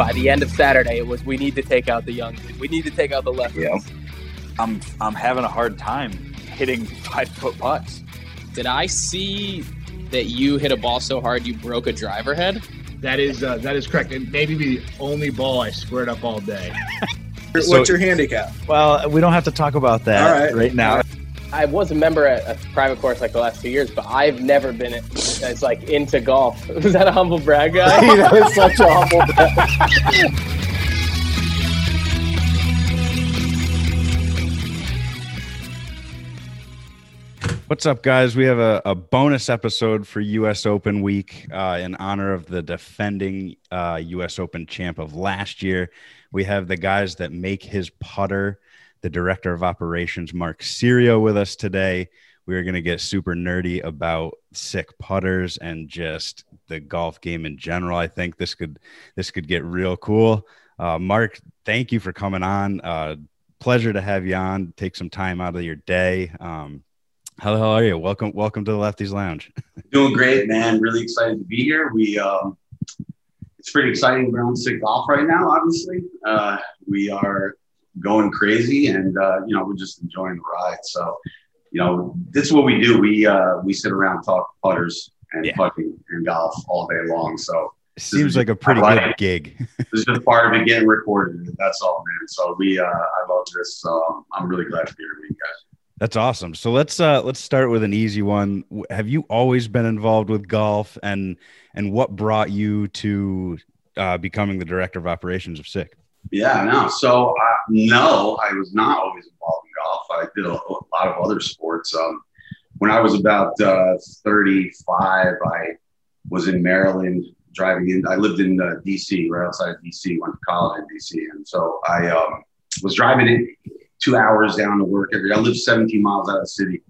by the end of Saturday, it was we need to take out the young, we need to take out the left. Yeah. I'm I'm having a hard time hitting five foot putts. Did I see that you hit a ball so hard you broke a driver head? That is uh, that is correct. And maybe the only ball I squared up all day. What's your handicap? Well, we don't have to talk about that All right. right now. I was a member at a private course like the last few years, but I've never been as like into golf. Was that a humble brag, guy? that was such a humble brag. What's up, guys? We have a, a bonus episode for U.S. Open week uh, in honor of the defending uh, U.S. Open champ of last year. We have the guys that make his putter, the director of operations, Marc Cerio, with us today. We are going to get super nerdy about Sik putters and just the golf game in general. I think this could this could get real cool. Uh, Marc, thank you for coming on. Uh, pleasure to have you on. Take some time out of your day. Um, how the hell are you? Welcome, welcome to the Lefties Lounge. Doing great, man. Really excited to be here. We um, it's pretty exciting ground Sik Golf right now. Obviously, uh, we are going crazy, and uh, you know we're just enjoying the ride. So, you know, this is what we do. We uh, we sit around talk putters and Yeah. putting and golf all day long. So Seems like a pretty good it. gig. this is just part of it getting recorded. That's all, man. So we uh, I love this. So I'm really glad to be here with you guys. That's awesome. So let's uh let's start with an easy one. Have you always been involved with golf, and and what brought you to uh, becoming the director of operations of Sik? Yeah, no. So uh, no, I was not always involved in golf. I did a, a lot of other sports. Um, when I was about uh, 35, I was in Maryland driving in. I lived in uh, DC, right outside of DC. Went to college in DC, and so I um, was driving in two hours down to work every day. I lived 17 miles out of the city.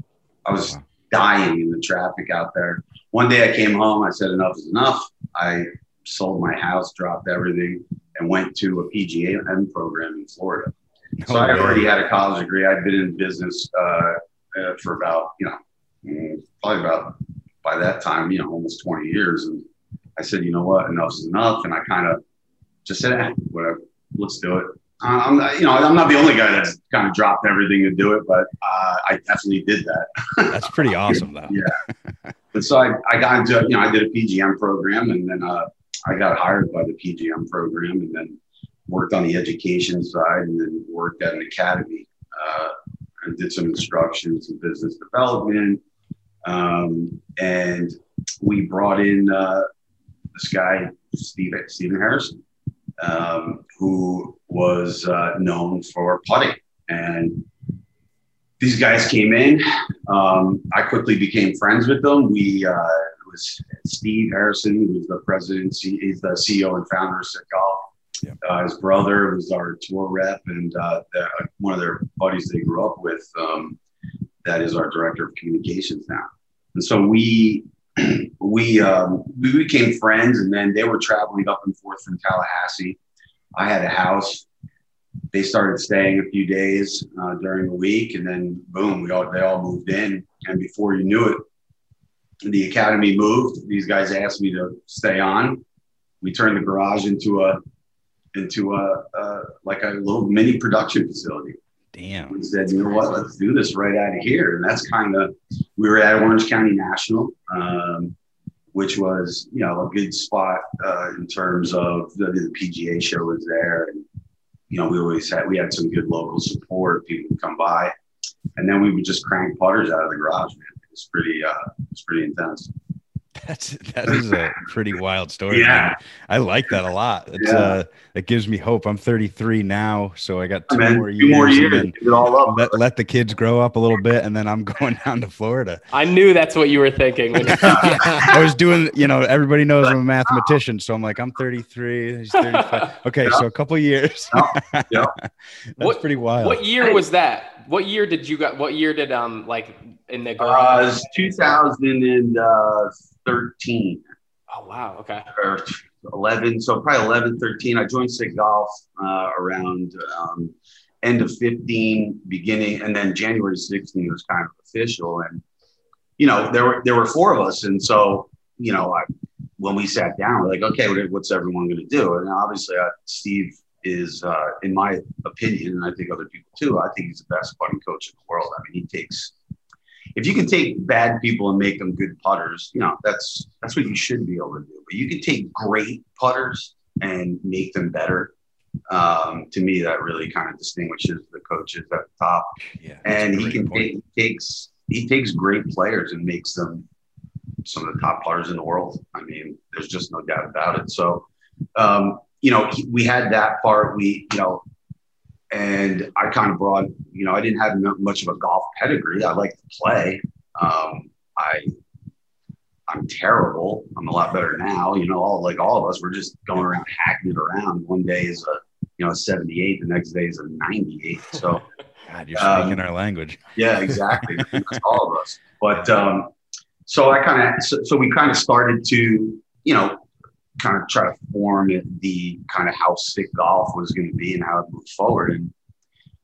I was Wow. dying in the traffic out there. One day I came home. I said enough is enough. I sold my house, dropped everything, and went to a PGA program in Florida. So I already had a college degree. I'd been in business uh, uh, for about, you know, mm, probably about by that time, you know, almost 20 years. And I said, you know what, enough is enough. And I kind of just said, eh, whatever, let's do it. Uh, I'm not, you know, I'm not the only guy that's kind of dropped everything to do it, but uh, I definitely did that. That's pretty awesome, though. Yeah. But so I, I got into, you know, I did a PGM program and then uh, I got hired by the PGM program and then worked on the education side and then worked at an academy uh, and did some instruction, some business development. Um, and we brought in uh, this guy, Steve, Stephen Harrison, um, who was uh, known for putting. And these guys came in. Um, I quickly became friends with them. We uh, was Steve Harrison, who's the president, he's the CEO and founder of Sik Golf. Yeah. Uh, his brother was our tour rep, and uh, one of their buddies they grew up with. Um, that is our director of communications now. And so we we um, we became friends, and then they were traveling up and forth from Tallahassee. I had a house. They started staying a few days uh, during the week, and then boom, we all they all moved in. And before you knew it, the academy moved. These guys asked me to stay on. We turned the garage into a into a, a like a little mini production facility Damn. we said, you know what, let's do this right out of here. And that's kind of, we were at Orange County National, um, which was, you know, a good spot uh, in terms of the, the PGA show was there. And, you know, we always had, we had some good local support. People would come by. And then we would just crank putters out of the garage, man. It was pretty, uh, it was pretty intense. That's that is a pretty wild story. Yeah. man. I like that a lot. It's Yeah. uh it gives me hope. I'm 33 now, so I got two Man, more two years. more years, then it all up. let, let the kids grow up a little bit and then I'm going down to Florida. I knew that's what you were thinking. When I was doing, you know, everybody knows I'm a mathematician, so I'm like, I'm 33, he's 35. Okay, Yeah. so a couple years. Yeah. Yeah. That's What- pretty wild. what year was that? What year did you got? What year did um like in the Uh, garage? was 2013. oh wow. Okay. or 11, so probably 11, 13. I joined Sik Golf uh, around um, end of 15, beginning, and then January 16 was kind of official. And, you know, there were, there were four of us. And so, you know, I, when we sat down, we're like, okay, what- what's everyone going to do? And obviously, uh, Steve is, uh, in my opinion, and I think other people too, I think he's the best putting coach in the world. I mean, he takes, if you can take bad people and make them good putters, you know, that's that's what you should be able to do. But you can take great putters and make them better. Um, to me, that really kind of distinguishes the coaches at the top Yeah. and he can take, he takes he takes great players and makes them some of the top players in the world. I mean, there's just no doubt about it. So, um, you know, we had that part. We, you know, and I kind of brought, you know, I didn't have much of a golf pedigree. I like to play. Um, I. I'm terrible. I'm a lot better now. You know, all like all of us, we're just going around hacking it around. One day is a, you know, a 78. The next day is a 98. So, God, you're um, speaking our language. yeah, exactly. All of us. But um, so I kind of, so, so we kind of started to, you know, kind of try to form the kind of how Sik Golf was going to be and how it moved forward. And,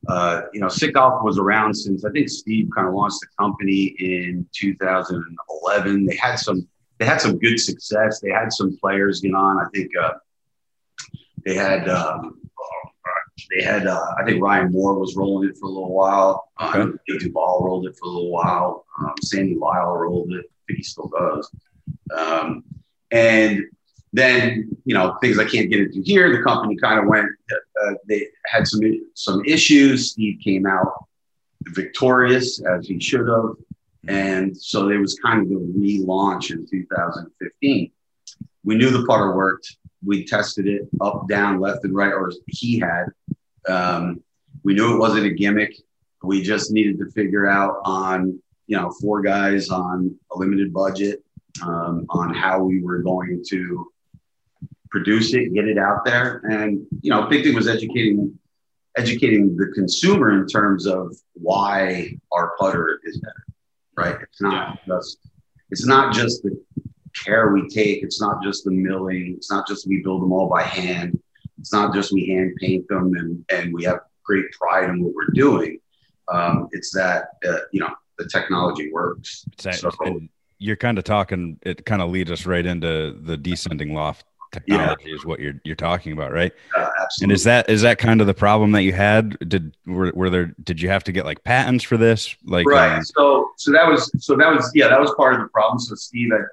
uh, you know, Sik Golf was around since I think Steve kind of launched the company in 2011. They had some, they had some good success. They had some players get on. I think uh, they had, um, they had, uh, I think Ryan Moore was rolling it for a little while. Okay. Um, Dave Duval rolled it for a little while. Um, Sandy Lyle rolled it. I think he still does. Um, and then, you know, things I can't get into here. The company kind of went. Uh, they had some some issues. Steve came out victorious as he should have, and so there was kind of the relaunch in 2015. We knew the putter worked. We tested it up, down, left, and right, or he had. Um, we knew it wasn't a gimmick. We just needed to figure out on, you know, four guys on a limited budget um, on how we were going to produce it, get it out there, and you know, big thing was educating educating the consumer in terms of why our putter is better. Right? It's not just it's not just the care we take. It's not just the milling. It's not just we build them all by hand. It's not just we hand paint them and and we have great pride in what we're doing. Um, it's that uh, you know the technology works. That- So- you're kind of talking. It kind of leads us right into the descending loft technology, is what you're you're talking about, right? Uh, absolutely. And is that is that kind of the problem that you had? Did were, were there? Did you have to get like patents for this? Like, right um, so so that was so that was yeah that was part of the problem so steve had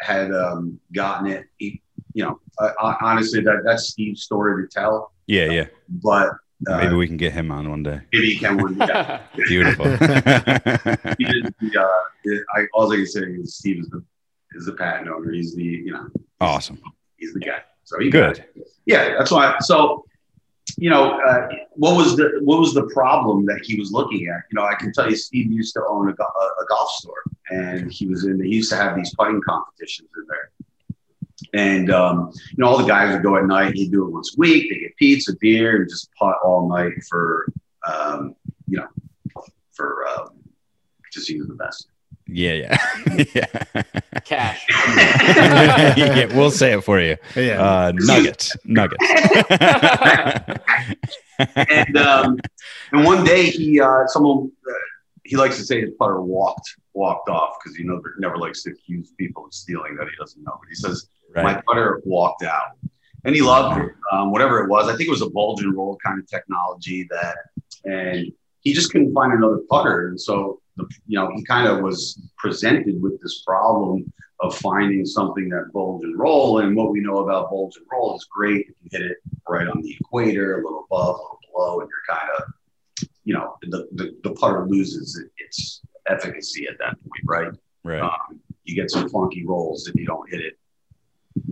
had um, gotten it he, you know uh, honestly that that's steve's story to tell yeah, yeah. but uh, Maybe we can get him on one day. maybe he can one yeah. Beautiful. he did the, uh, I, all I can say is steve is the is the patent owner he's the you know awesome. He's the guy. So he Good. yeah that's why so you know uh, what was the what was the problem that he was looking at? You know i can tell you steve used to own a, a, golf store and he was in he used to have these putting competitions in there. And um, you know all the guys would go at night he'd do it once a week they get pizza beer and just putt all night for um, you know for um, just he was the best Yeah, yeah, yeah. Cash. yeah. We'll say it for you. Yeah. Uh, nuggets, nuggets. and um, and one day he uh, someone uh, he likes to say his putter walked walked off because he never never likes to accuse people of stealing that he doesn't know. But he says my right. putter walked out, and he loved it. Um, whatever it was, I think it was a bulge and roll kind of technology that, and he just couldn't find another putter, and so the, you know he kind of was presented with this problem of finding something that bulge and roll. And what we know about bulge and roll is great if you hit it right on the equator, a little above, a little below, and you're kind of, you know, the, the, the putter loses its efficacy at that point, right? Right. Um, you get some funky rolls if you don't hit it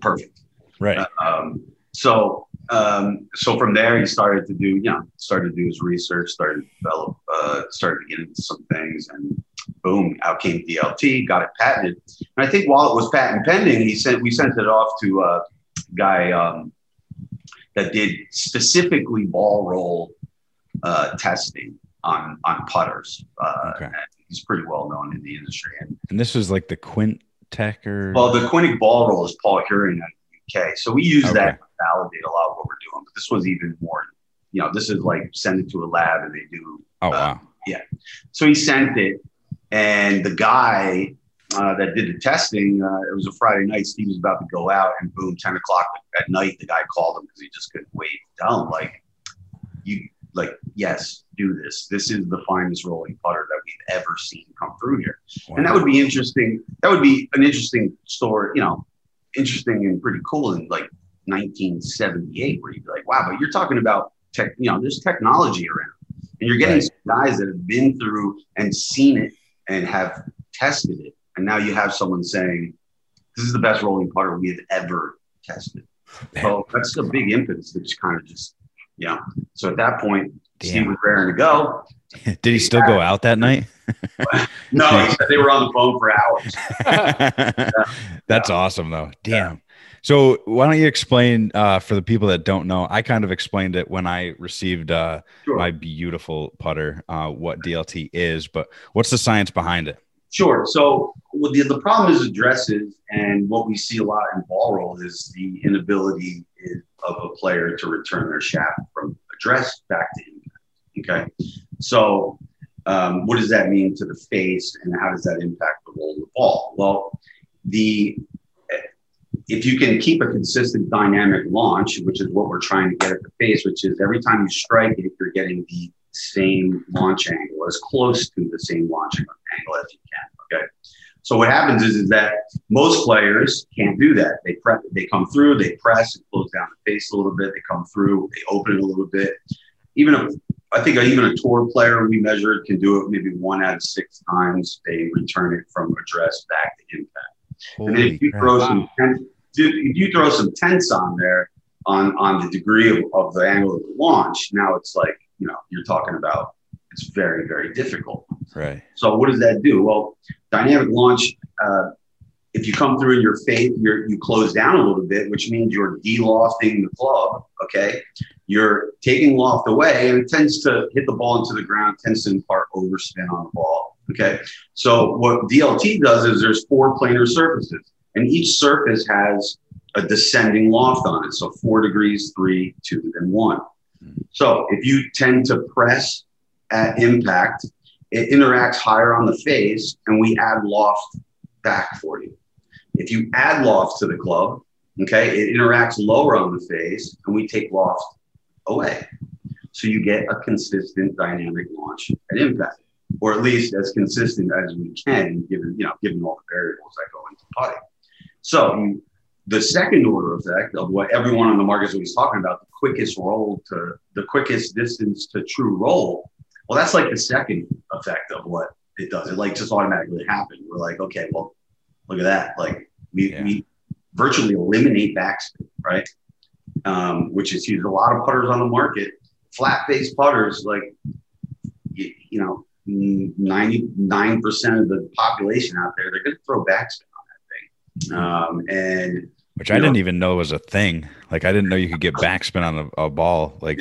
perfect. Right. Um, so, um, so from there, he started to do, you know, started to do his research, started to develop, uh, started to get into some things, and boom, out came DLT, got it patented. And I think while it was patent pending, he sent we sent it off to a guy um, that did specifically ball roll uh, testing on on putters. Uh, okay. He's pretty well known in the industry. And, and this was like the Quint Tech or well, the Quintic ball roll is Paul Hurrion, 100K. So we use okay. that to validate a lot of what we're doing. But this was even more, you know, this is like send it to a lab and they do. Oh, uh, wow. Yeah. So he sent it. And the guy uh, that did the testing, uh, it was a Friday night. Steve was about to go out, and boom, ten o'clock at night, the guy called him because he just couldn't wait. Down like you, like yes, do this. This is the finest rolling putter that we've ever seen come through here, wow. and that would be interesting. That would be an interesting story, you know, interesting and pretty cool in like 1978, where you'd be like, wow, but you're talking about tech, you know, there's technology around, and you're getting Right. guys that have been through and seen it and have tested it, and now you have someone saying, this is the best rolling putter we have ever tested. So that's a big impetus that just kind of just, yeah. So at that point, Steve was raring to go. Did he still go out that night? No, he said they were on the phone for hours. That's awesome, though. Damn. So why don't you explain uh, for the people that don't know? I kind of explained it when I received uh, Sure. my beautiful putter, uh, what DLT is, but what's the science behind it? Sure. So well, the, the problem is addresses, and what we see a lot in ball roll is the inability of a player to return their shaft from address back to impact. Okay. So um, what does that mean to the face, and how does that impact the roll of the ball? Well, the if you can keep a consistent dynamic launch, which is what we're trying to get at the face, which is every time you strike it, you're getting the same launch angle, as close to the same launch angle as you can. Okay. So what happens is, is that most players can't do that. They prep, they come through, they press, it close down the face a little bit. They come through, they open it a little bit. Even a, I think even a tour player we measured can do it maybe one out of six times. They return it from address back to impact. And then if you crap. throw some if you throw some tense on there on on the degree of, of the angle of the launch, now it's like you know you're talking about it's very very difficult. Right. So what does that do? Well, dynamic launch. Uh, if you come through in your faith, you're, you close down a little bit, which means you're delofting the club. Okay, you're taking loft away, and it tends to hit the ball into the ground, tends to impart overspin on the ball. Okay, so what DLT does is there's four planar surfaces, and each surface has a descending loft on it. So four degrees, three, two, and one. So if you tend to press at impact, it interacts higher on the face, and we add loft back for you. If you add loft to the club, okay, it interacts lower on the face, and we take loft away. So you get a consistent dynamic launch at impact, or at least as consistent as we can, given you know, given all the variables that go into putting. So the second order effect of what everyone on the market is always talking about, the quickest roll to the quickest distance to true roll. Well, that's like the second effect of what it does. It like just automatically happens. We're like, okay, well, look at that. Like we, Yeah. we virtually eliminate backspin, right? Um, which is huge. A lot of putters on the market, flat face putters, like you, you know, ninety nine percent of the population out there, they're going to throw backspin on that thing. Um, and Which I know- didn't even know was a thing. Like I didn't know you could get backspin on a, a ball. Like,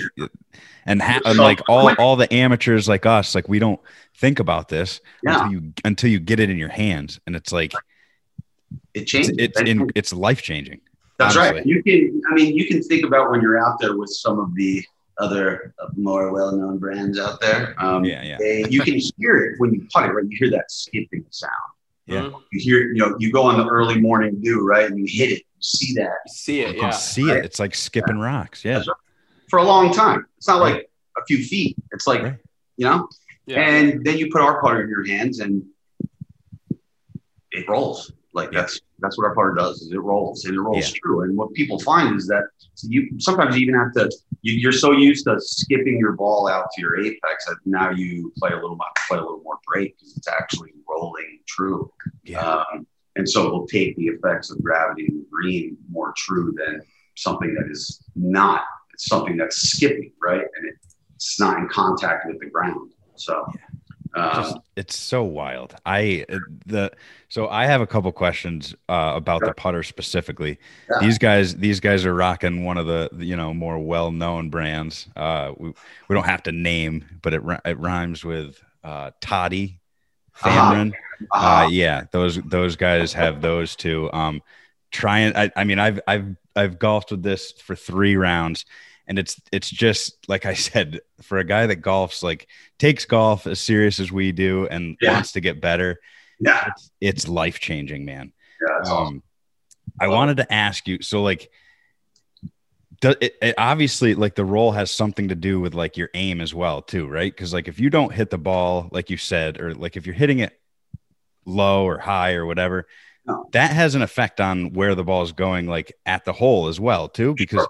and, ha- and like all all the amateurs like us, like we don't think about this yeah, until you until you get it in your hands, and it's like it it's changes. it's in, it's life changing. That's right. You can, I mean, you can think about when you're out there with some of the other uh, more well-known brands out there. Um, Yeah, yeah. they- you can hear it when you putt it, right? You hear that skipping sound. Yeah. You hear, you know, you go on the early morning dew, right? And you hit it. You see that You see it, You yeah. see it. It's like skipping rocks. Yeah. Right. for a long time. It's not like a few feet. It's like, Right. you know, Yeah. and then you put our putter in your hands and it rolls. Like Yeah. that's that's what our putter does is it rolls and it rolls Yeah. true. And what people find is that you sometimes you even have to you, you're so used to skipping your ball out to your apex that now you play a little more play a little more break because it's actually rolling true. Yeah. Um, and so it will take the effects of gravity and green more true than something that is not. It's something that's skipping, right? And it, it's not in contact with the ground. So, um, Just, it's so wild. I uh, the so I have a couple questions uh, about the putter specifically. Yeah. These guys, these guys are rocking one of the you know more well known brands. Uh, we we don't have to name, but it it rhymes with uh, Toddy, Uh-huh. Famron. uh, Uh, yeah, those those guys have those two. Um, trying. I, I mean, I've I've I've golfed with this for three rounds, and it's it's just like I said for a guy that golfs like takes golf as serious as we do and Yeah. wants to get better. Yeah. it's, it's life changing, man. Yeah, that's awesome. Um, I wanted to ask you. So, like, do, it, it obviously like the role has something to do with like your aim as well, too, right? Because like if you don't hit the ball, like you said, or like if you're hitting it low or high or whatever, No. that has an effect on where the ball is going, like at the hole as well, too. Because Sure.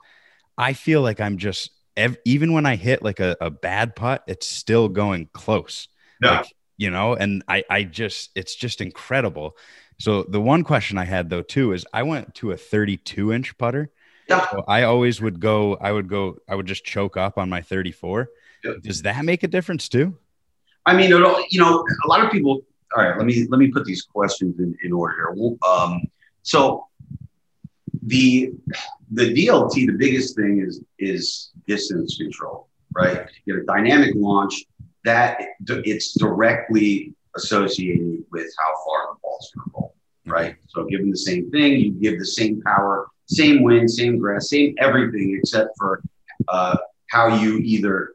I feel like I'm just ev- even when I hit like a, a bad putt, it's still going close Yeah. like you know and i i just it's just incredible so the one question i had though too is i went to a 32 inch putter Yeah. so i always would go i would go i would just choke up on my 34 Yeah. does that make a difference too I mean, it all, you know, a lot of people. All right, let me let me put these questions in, in order here. Um, so the the DLT, the biggest thing is is distance control, right? You know, dynamic launch that it's directly associated with how far the ball's going to roll, right? So given the same thing, you give the same power, same wind, same grass, same everything except for uh, how you either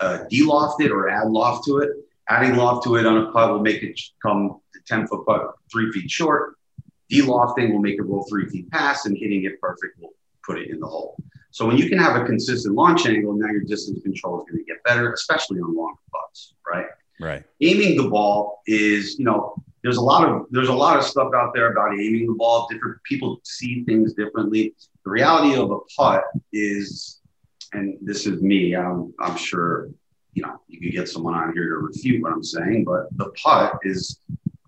uh, deloft it or add loft to it. Adding loft to it on a putt will make it come to 10 foot putt three feet short. Delofting will make it roll three feet past, and hitting it perfect will put it in the hole. So when you can have a consistent launch angle, now your distance control is going to get better, especially on longer putts, right? right aiming the ball is you know there's a lot of there's a lot of stuff out there about aiming the ball different people see things differently the reality of a putt is and this is me i'm, I'm sure you know you could get someone on here to refute what i'm saying but the putt is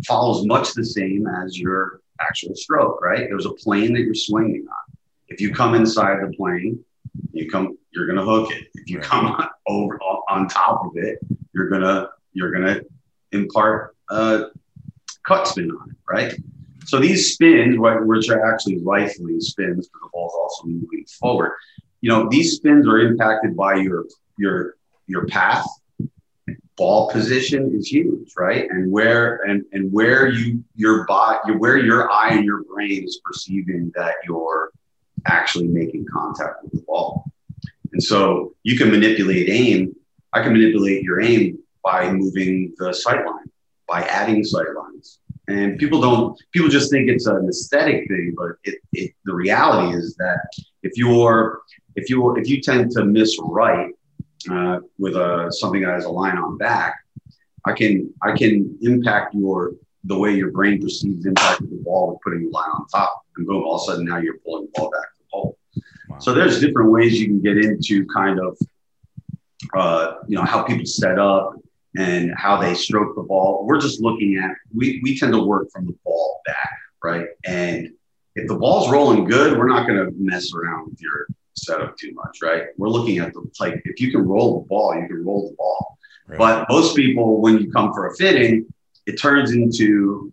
follows much the same as your actual stroke right there's a plane that you're swinging on if you come inside the plane you come you're going to hook it if you come over on top of it you're going to you're to impart uh, cut spin on it, right? So these spins, right, which are actually rifling spins, because the ball's also moving forward. You know, these spins are impacted by your your your path. Ball position is huge, right? And where and and where you your body, where your eye and your brain is perceiving that you're actually making contact with the ball. And so you can manipulate aim. I can manipulate your aim by moving the sight line, by adding sight lines. And people don't, people just think it's an aesthetic thing, but it, it the reality is that if you're, if you if you tend to miss right uh, with a something that has a line on back, I can I can impact your the way your brain perceives the impact of the ball with putting the line on top, and boom, all of a sudden now you're pulling the ball back to the hole. Wow. So there's different ways you can get into kind of uh, you know how people set up and how they stroke the ball. We're just looking at we we tend to work from the ball back, right? And if the ball's rolling good, we're not going to mess around with your setup too much, right? We're looking at the like if you can roll the ball, you can roll the ball. Right. But most people, when you come for a fitting, it turns into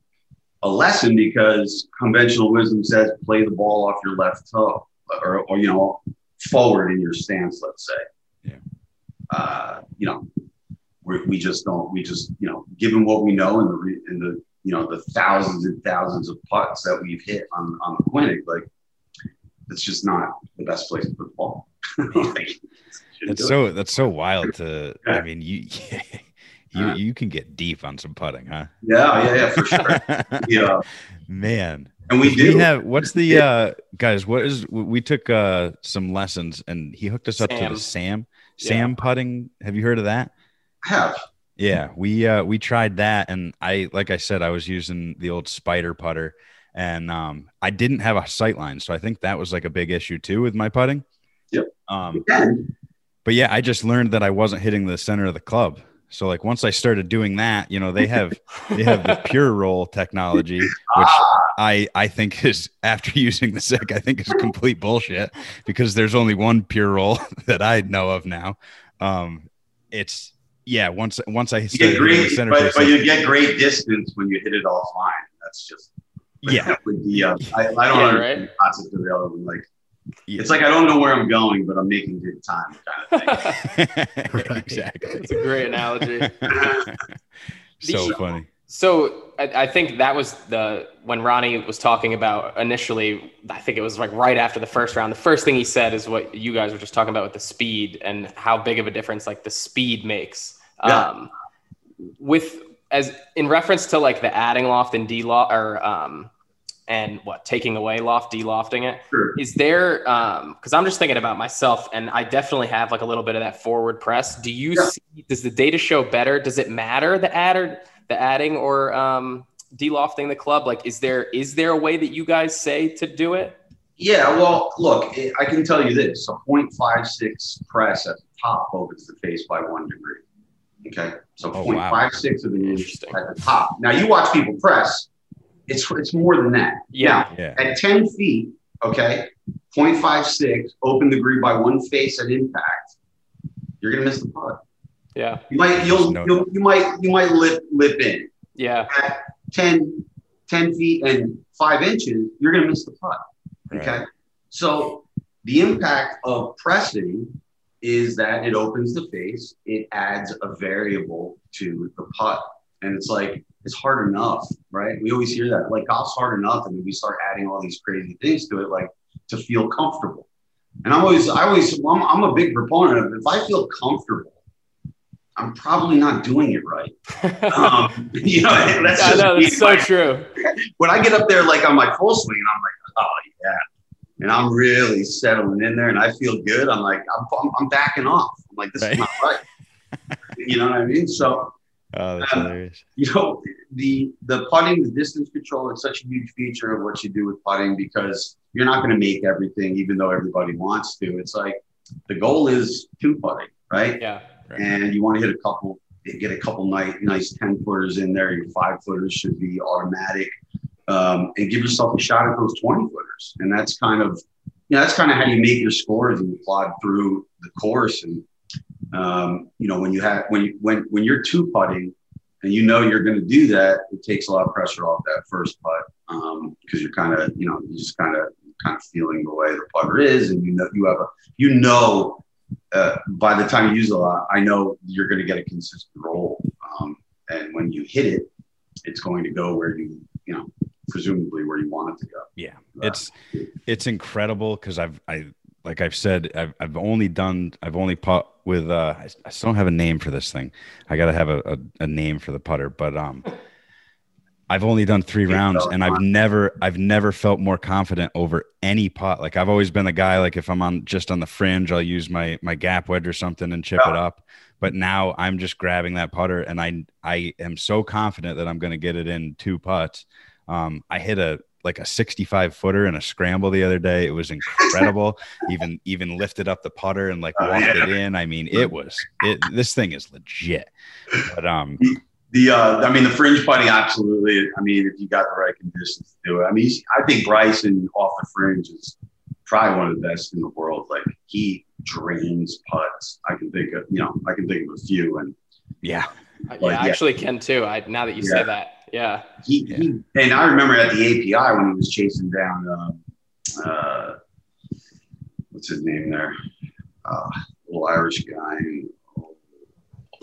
a lesson because conventional wisdom says play the ball off your left toe or, or you know forward in your stance, let's say. Yeah. Uh, you know, we, we just don't. We just you know, given what we know and the and the you know the thousands and thousands of putts that we've hit on on the clinic, like it's just not the best place to put the ball. Like, that's do it. so that's so wild to i mean you you Uh. you can get deep on some putting huh yeah, yeah, yeah, for sure. yeah, man and we do. we have what's the uh guys what is we took uh some lessons and he hooked us up to Sam. the sam Yeah. sam putting have you heard of that have yeah we uh we tried that and i like i said i was using the old spider putter and um i didn't have a sight line so i think that was like a big issue too with my putting Yep. um but yeah i just learned that i wasn't hitting the center of the club so like once i started doing that you know they have they have the pure roll technology which ah, I I think is after using the Sik, I think is complete bullshit because there's only one pure roll that I know of now. Um, it's yeah. Once once I you get great, center but, but you get great distance when you hit it offline. That's just yeah, with the, uh, I, I don't Yeah, understand right. the concept of the. Like yeah. it's like I don't know where I'm going, but I'm making good time kind of thing. exactly. It's a great analogy. so The- funny. So I, I think that was the when Ronnie was talking about initially. I think it was like right after the first round. The first thing he said is what you guys were just talking about with the speed and how big of a difference like the speed makes. Yeah. Um, with as in reference to like the adding loft and D loft or um and what taking away loft, de-lofting it. Sure. Is there um because I'm just thinking about myself and I definitely have like a little bit of that forward press. Do you Yeah. see does the data show better? Does it matter the add or the adding or um de-lofting the club? Like is there is there a way that you guys say to do it? Yeah, well, look, I- I can tell you this: a 0.56 press at the top opens the face by one degree. Okay, so Oh, wow. 0.56 of an inch Interesting. at the top. Now you watch people press; it's it's more than that. Yeah. Yeah. At 10 feet, okay, 0.56 open degree by one face at impact. You're gonna miss the putt. Yeah. You might you'll, No. you'll you might you might lip lip in Yeah. at 10, 10 feet and five inches. You're gonna miss the putt. Okay. So the impact of pressing is that it opens the face, it adds a variable to the putt. And it's like, it's hard enough, right? We always hear that. Like golf's hard enough, and then we start adding all these crazy things to it, like to feel comfortable. And I'm always, I always, I'm, I'm a big proponent of if I feel comfortable, I'm probably not doing it right. Um, you know, that's just know that's so true. when I get up there like on my full swing, I'm like, oh yeah, and I'm really settling in there, and I feel good. I'm like, I'm, I'm, I'm backing off. I'm like, this Right. is not right. you know what I mean? So Oh, that's Um, hilarious. you know, the the putting, the distance control, is such a huge feature of what you do with putting because you're not going to make everything, even though everybody wants to. It's like the goal is two putting, right? Yeah. and you want to hit a couple, get a couple nice, nice 10 footers in there. Your five footers should be automatic um, and give yourself a shot at those 20 footers. And that's kind of, you know, that's kind of how you make your scores and you plod through the course. And, um, you know, when you have, when you, when, when you're two putting and you know you're going to do that, it takes a lot of pressure off that first putt. Um, cause you're kind of, you know, you just kind of, kind of feeling the way the putter is. And you know, you have a, you know, uh, by the time you use a lot, I know you're going to get a consistent roll. Um, and when you hit it, it's going to go where you, you know, presumably where you want it to go. Yeah, Uh, it's it's incredible because I've I like I've said I've I've only done I've only put with uh I, I still don't have a name for this thing. I got to have a, a a name for the putter, but um I've only done three rounds and I've never I've never felt more confident over any putt. Like I've always been the guy like if I'm on just on the fringe, I'll use my my gap wedge or something and chip Yeah. it up. But now I'm just grabbing that putter and I I am so confident that I'm going to get it in two putts. Um, I hit a like a 65 footer in a scramble the other day. It was incredible. even even lifted up the putter and like Oh, walked yeah. it in. I mean, it was it. This thing is legit. But um, The, uh, I mean, the fringe putting, absolutely. I mean, if you got the right conditions to do it. I mean, I think Bryson off the fringe is probably one of the best in the world. Like he drains putts. I can think of, you know, I can think of a few, and yeah, Yeah, Like, I yeah. actually can too. I now that you Yeah. say that. Yeah. he, Yeah. he and I remember at the API when he was chasing down um, uh, what's his name there, uh, little Irish guy,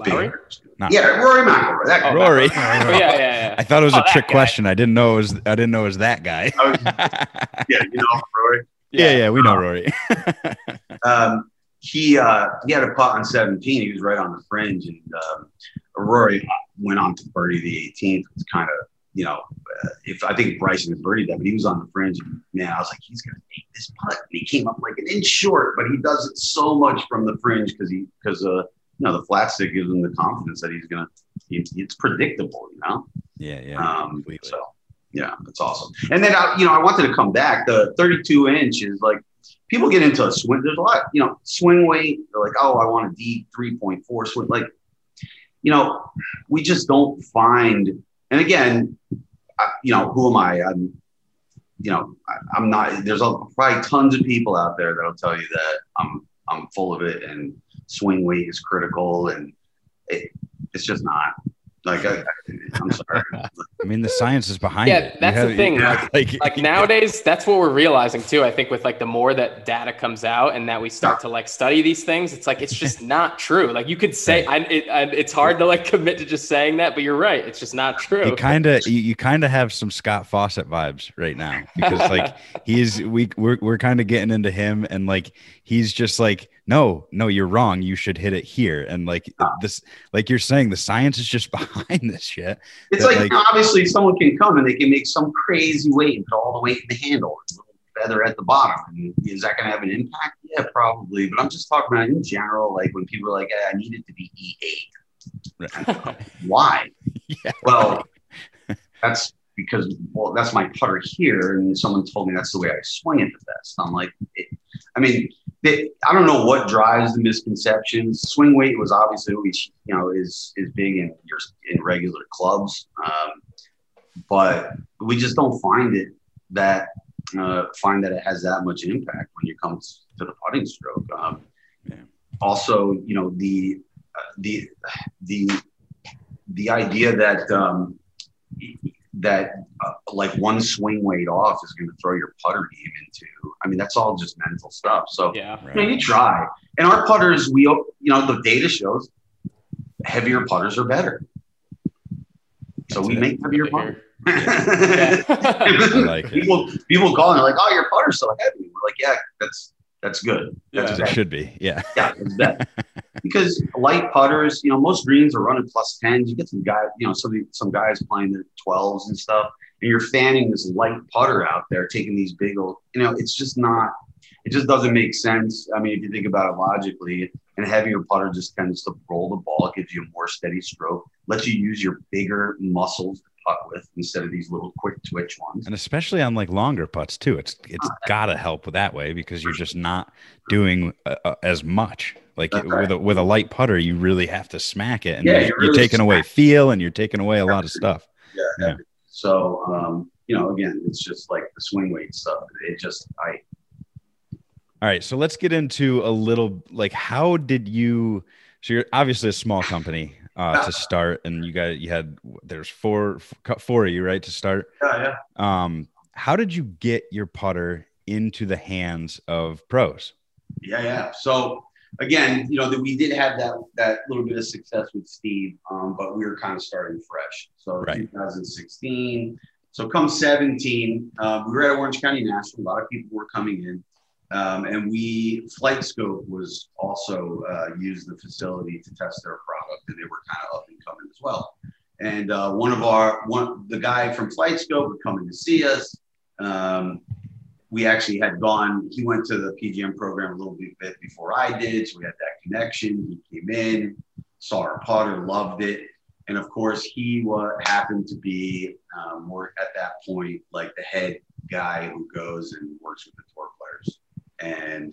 big Lowry? Not- yeah, Rory McIlroy. That guy. Oh, Rory. Oh, yeah, yeah, yeah. I thought it was Oh, a trick guy. question. I didn't know it was. I didn't know it was that guy. Was- yeah, you know Rory. yeah, yeah, we know Rory. Um, he uh, he had a putt on 17. He was right on the fringe, and um, Rory went on to birdie the 18th. It's kind of you know, uh, if I think Bryson had birdied that, but he was on the fringe. And man, I was like, he's gonna make this putt. And he came up like an inch short, but he does it so much from the fringe because he because uh you know the flat stick gives him the confidence that he's gonna. He, it's predictable, you know. yeah, yeah, Um, completely. so yeah, that's awesome. And then I, you know, I wanted to come back. The 32 inch is like people get into a swing. There's a lot, you know, swing weight. They're like, oh, I want a D 3.4 swing. Like, you know, we just don't find. And again, I, you know, who am I? I'm, you know, I, I'm not. There's a, probably tons of people out there that'll tell you that I'm I'm full of it and swing weight is critical and it, it's just not. Like I, I'm sorry. I mean, the science is behind Yeah, it. You that's the thing, yeah, Like, like nowadays that's what we're realizing too i think with like the more that data comes out and that we start to like study these things it's like it's just not true like you could say I, it, I, it's hard to like commit to just saying that but you're right it's just not true you kind of you, you kind of have some Scott Fawcett vibes right now because like he's we we're we're kind of getting into him and like he's just like no, no, you're wrong. You should hit it here. And like Ah. this, like you're saying, the science is just behind this shit. It's like, like- obviously someone can come and they can make some crazy weight and put all the weight in the handle and a feather at the bottom. And is that going to have an impact? Yeah, probably. But I'm just talking about in general, like when people are like, hey, I need it to be E8. Why? Yeah. Well, that's because, well, that's my putter here. And someone told me that's the way I swing it the best. I'm like, it, I mean, I don't know what drives the misconceptions. Swing weight was obviously always, you know, is is big in your in regular clubs, um, but we just don't find it that uh, find that it has that much impact when it comes to the putting stroke. Um, Yeah. Also, you know, the uh, the the the idea that um, that uh, like one swing weight off is going to throw your putter game into. I mean, that's all just mental stuff. So Yeah. you, know, you try, and our putters, we you know the data shows heavier putters are better. So That's we it. make heavier Good to putters. hear. I like it. people people call and they're like, "Oh, your putter's so heavy." We're like, "Yeah, that's that's good. That's Yeah. It should be. Yeah. Yeah, it's better." Because light putters, you know, most greens are running plus tens. You get some guys, you know, some some guys playing their twelves and stuff, and you're fanning this light putter out there, taking these big old, you know, it's just not. It just doesn't make sense. I mean, if you think about it logically, and heavier putter just tends to roll the ball, gives you a more steady stroke, lets you use your bigger muscles to putt with instead of these little quick twitch ones. And especially on like longer putts too. It's it's gotta help that way because you're just not doing uh, uh, as much. Like That's with a with a light putter, you really have to smack it, and Yeah, you're, you you're really taking away feel, and you're taking away a lot of stuff. Yeah. So, um, you know, again, it's just like the swing weight stuff. It just, I, All right, so let's get into a little like how did you? So you're obviously a small company uh, to start, and you got you had there's four four of you right to start. yeah, yeah. Um, how did you get your putter into the hands of pros? Yeah, yeah. So again, you know, that we did have that that little bit of success with Steve, um, but we were kind of starting fresh. So Right. 2016. So come 17, uh, we were at Orange County National. A lot of people were coming in. Um, and we, FlightScope was also uh, used the facility to test their product, and they were kind of up and coming as well. And uh, one of our, one, the guy from FlightScope would come in to see us. Um, we actually had gone, he went to the PGM program a little bit, before I did. So we had that connection. He came in, saw our putter, loved it. And of course, he wa happened to be um, more at that point, like the head guy who goes and works with the. And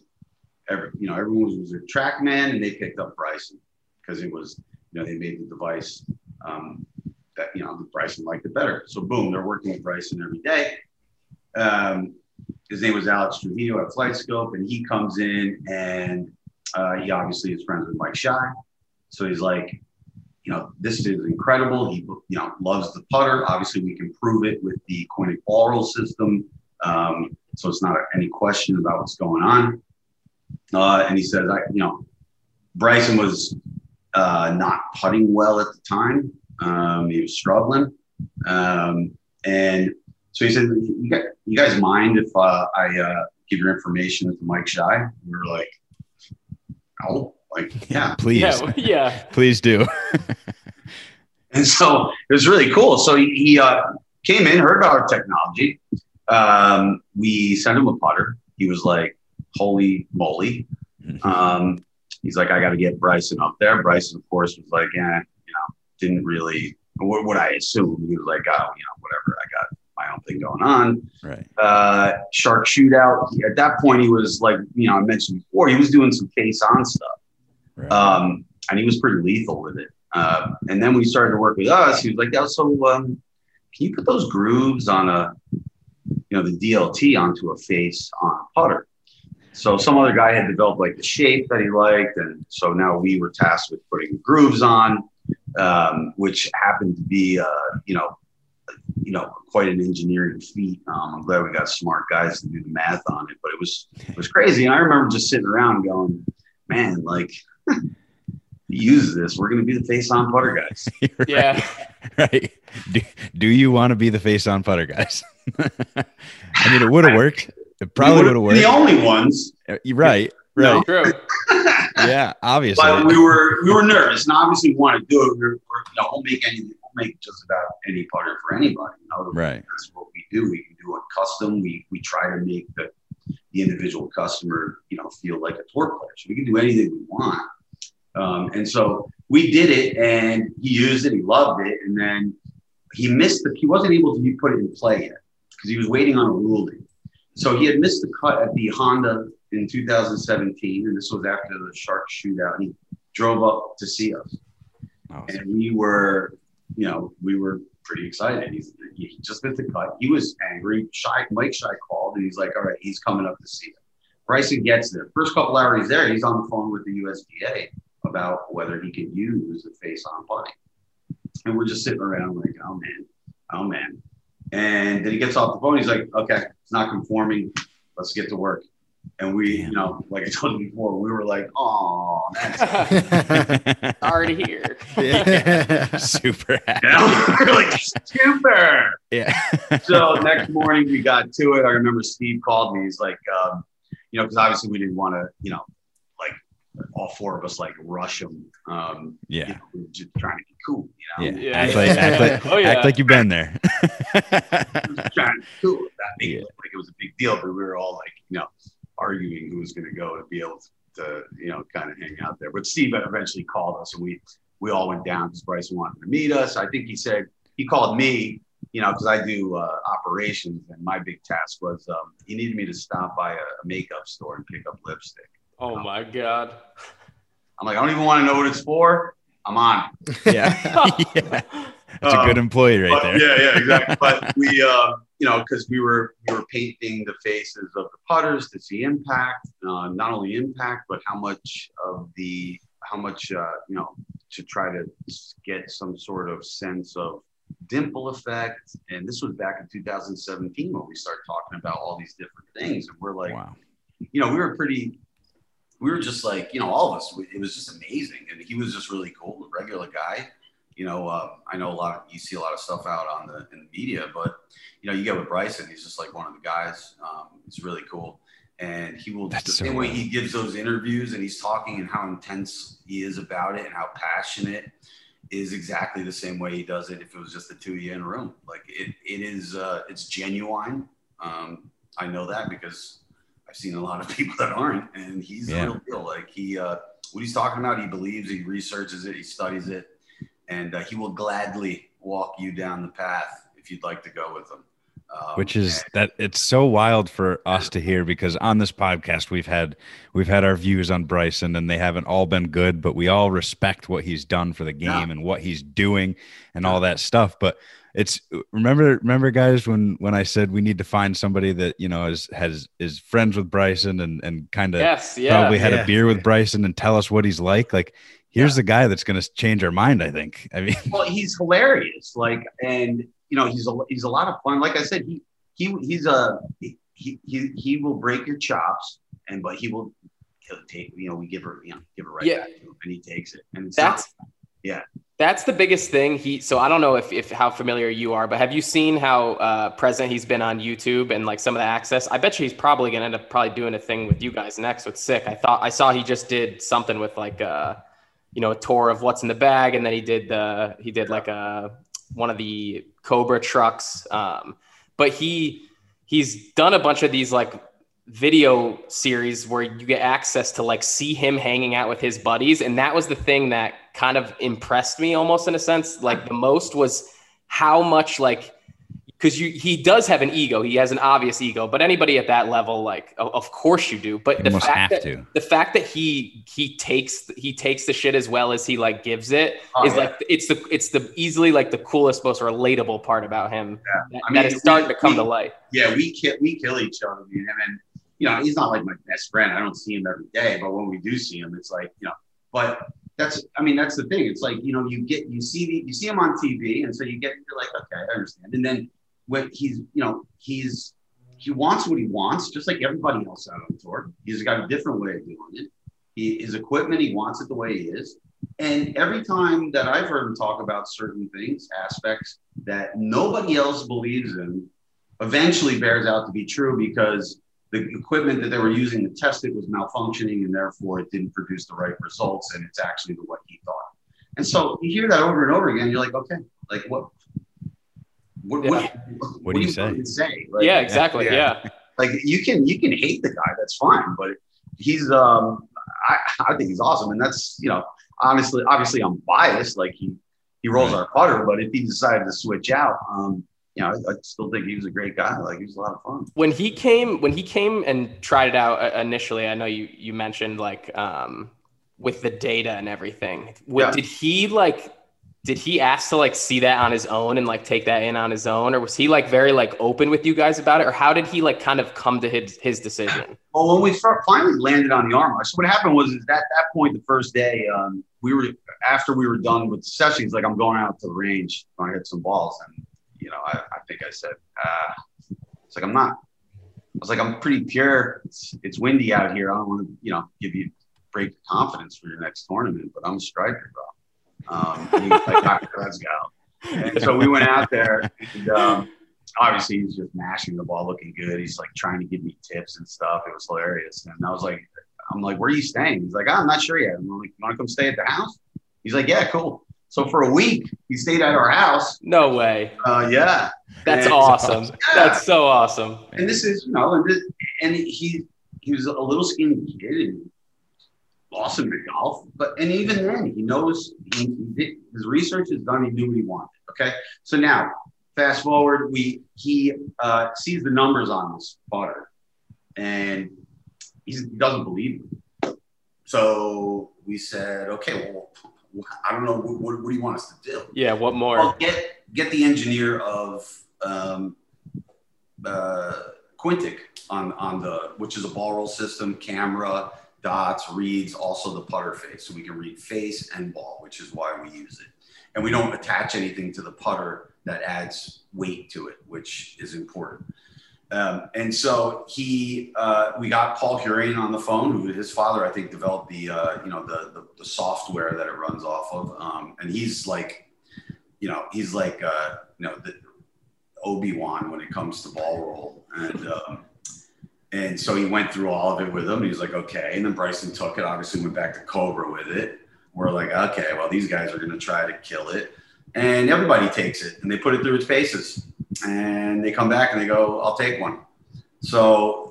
every, you know, everyone was a TrackMan and they picked up Bryson because it was, you know, they made the device um, that, you know, Bryson liked it better. So boom, they're working with Bryson every day. Um, his name was Alex Trujillo at FlightScope, and he comes in and uh, he obviously is friends with Mike Schy. So he's like, you know, this is incredible. He, you know, loves the putter. Obviously, we can prove it with the Quintic ball system. Um, so it's not any question about what's going on. Uh, and he says, I, you know, Bryson was uh, not putting well at the time. Um, he was struggling. Um, and so he said, you guys, you guys mind if uh, I uh, give your information to Mike Schy? We were like, oh, like, yeah. Please, Yeah, yeah. please do. And so it was really cool. So he, he uh, came in, heard about our technology. Um, we sent him a putter. He was like, holy moly. Um, he's like, I got to get Bryson up there. Bryson, of course, was like, yeah, you know, didn't really, what, what I assumed. He was like, oh, you know, whatever. I got my own thing going on. right. uh, shark shootout. At that point, he was like, you know, I mentioned before, he was doing some face on stuff. Right. Um, and he was pretty lethal with it. Uh, and then when he started to work with us, he was like, yeah, so um, can you put those grooves on a, you know, the DLT onto a face on a putter? So some other guy had developed like the shape that he liked. And so now we were tasked with putting grooves on, um, which happened to be, uh, you know, you know, quite an engineering feat. Um, I'm glad we got smart guys to do the math on it, but it was it was crazy. And I remember just sitting around going, "Man, like, use this. We're going to be the face on putter guys." Right. Yeah. right. Do, do you want to be the face on putter guys? I mean, it would have worked. It probably would have worked. The only ones. Uh, You're right. Right. True. Yeah. Obviously. but we were we were nervous, and obviously we wanted to do it. We were, we're, you know, we'll make any we'll make just about any putter for anybody. You know, Right. That's what we do. We can do it custom. We we try to make the the individual customer, you know, feel like a tour player. So we can do anything we want. Um, and so we did it, and he used it. He loved it, and then he missed the. He wasn't able to put it in play yet because he was waiting on a ruling. So he had missed the cut at the Honda in 2017, and this was after the Shark shootout. And he drove up to see us, Oh, and we were, you know, we were pretty excited. He's, he just missed the cut. He was angry. Schy, Mike Schy called, and he's like, "All right, he's coming up to see us." Bryson gets there. First couple hours he's there, he's on the phone with the USGA about whether he can use the face-on putting, and we're just sitting around like, "Oh man, oh man." And then he gets off the phone. He's like, "Okay, it's not conforming. Let's get to work." And we, you know, like I told you before, we were like, "Oh, man." Already here. Super You happy. know? we're like super. Yeah. So next morning we got to it. I remember Steve called me. He's like, um, you know, because obviously we didn't want to, you know, like all four of us like rush him. Um, you Yeah. know, we just trying to be cool, you know. Yeah. Yeah. Act, like, act, like, Oh, yeah. act like you've been there. trying to be cool. That made Yeah. it like it was a big deal, but we were all like, you know, arguing who was going to go and be able to, you know, kind of hang out there. But Steve eventually called us, and we we all went down because Bryson wanted to meet us. I think he said he called me, you know, because I do uh, operations, and my big task was um, he needed me to stop by a, a makeup store and pick up lipstick. Oh my god. I'm like, I don't even want to know what it's for. I'm on. yeah. yeah. That's a good Um, employee right But- there. Yeah, yeah, exactly. but we, uh, you know, because we were we were painting the faces of the putters to see impact, uh, not only impact, but how much of the how much uh, you know to try to get some sort of sense of dimple effect. And this was back in 2017 when we started talking about all these different things, and we're like, wow. you know, we were pretty, we were just like, you know, all of us, we- it was just amazing. And he was just really cool, a regular guy. You know, uh, I know a lot of, you see a lot of stuff out on the, in the media, but, you know, you get with Bryson, he's just like one of the guys. Um, it's really cool. And he will, That's the so same way he gives those interviews and he's talking and how intense he is about it and how passionate is exactly the same way he does it if it was just the two of you in a room. Like it, it is, uh, it's genuine. Um, I know that because I've seen a lot of people that aren't, and he's Yeah. the real deal. Like he, uh, what he's talking about, he believes, he researches it, he studies it, and uh, he will gladly walk you down the path if you'd like to go with him. Um, which is that it's so wild for us to hear because on this podcast we've had we've had our views on Bryson and they haven't all been good but we all respect what he's done for the game Yeah. and what he's doing and all that stuff but it's remember remember guys when when I said we need to find somebody that you know is has is friends with Bryson and and kind of Yes, yeah. probably had Yeah. a beer with Bryson and tell us what he's like like here's the guy that's going to change our mind I think I mean well, he's hilarious. Like, and you know, he's a he's a lot of fun. Like I said, he he he's a he he he will break your chops, and but he will he'll take you know we give her you know give her right Yeah. back to him, and he takes it, and That's Yeah. That's the biggest thing. He so I don't know if, if how familiar you are, but have you seen how uh, present he's been on YouTube and like some of the access? I bet you he's probably gonna end up probably doing a thing with you guys next with Sik. I thought I saw he just did something with like uh you know a tour of what's in the bag, and then he did the he did like a one of the Cobra trucks. Um, but he he's done a bunch of these like video series where you get access to like see him hanging out with his buddies and that was the thing that kind of impressed me almost in a sense like the most was how much like because you he does have an ego he has an obvious ego but anybody at that level like o- of course you do but You the fact have that, to. the fact that he he takes he takes the shit as well as he like gives it oh, is Oh, yeah. like it's the it's the easily like the coolest most relatable part about him that, I mean, is starting we- to come we- to light yeah, we kill we kill each other, me and him, and you know he's not like my best friend. I don't see him every day, but when we do see him, it's like you know. But that's I mean that's the thing. It's like you know you get you see the, you see him on TV, and so you get you're like okay I understand, and then when he's you know he's he wants what he wants, just like everybody else out on tour. He's got a different way of doing it. He, his equipment, he wants it the way he is. And every time that I've heard him talk about certain things, aspects that nobody else believes in, eventually bears out to be true because the equipment that they were using to test it was malfunctioning, and therefore it didn't produce the right results, and it's actually the what he thought. And so you hear that over and over again. You're like, okay, like what? What, Yeah. what, What do you you say? want me to say? Like, yeah, exactly. yeah. Yeah. like you can you can hate the guy that's fine but he's um I, I think he's awesome and that's you know honestly obviously i'm biased like he he rolls our putter but if he decided to switch out um you know i, I still think he was a great guy like he was a lot of fun when he came when he came and tried it out uh, initially i know you you mentioned like um with the data and everything what, Yeah. did he like did he ask to like see that on his own and like take that in on his own or was he like very like open with you guys about it or how did he like kind of come to his his decision well when we start, finally landed on the armor so what happened was is at that point the first day um we were after we were done with the session he's like i'm going out to the range going to hit some balls and you know i, I think i said uh it's like i'm not I was like, I'm pretty pure. It's, it's windy out here. I don't want to, you know, give you break confidence for your next tournament, but I'm a striker, bro. Um, like, Dr. let's go. And so we went out there, and um, obviously he's just mashing the ball, looking good. He's like trying to give me tips and stuff. It was hilarious. And I was like, I'm like, where are you staying? He's like, oh, I'm not sure yet. I'm like, you want to come stay at the house? He's like, yeah, cool. So for a week, he stayed at our house. no way Uh, yeah. that's And- awesome that's so awesome and this is you know and, this, and he he was a little skinny kid and awesome at golf but and even then he knows he, he did, his research is done he knew what he wanted okay? So now fast forward we he uh, sees the numbers on this putter and he's, he doesn't believe it so we said okay well i don't know what, what, what do you want us to do? Yeah what more? Well, get get the engineer of um, uh, Quintic on on the which is a ball roll system, camera, dots, reads, also the putter face, so we can read face and ball, which is why we use it. And we don't attach anything to the putter that adds weight to it, which is important. Um, and so he, uh, we got Paul Hurrion on the phone, who his father, I think, developed the, uh, you know, the, the, the software that it runs off of. Um, and he's like, you know, he's like, uh, you know, the Obi Wan when it comes to ball roll, and um, and so he went through all of it with him. He was like, okay, and then Bryson took it. Obviously, went back to Cobra with it. We're like, okay, well, these guys are going to try to kill it, and everybody takes it and they put it through its paces, and they come back and they go, I'll take one. So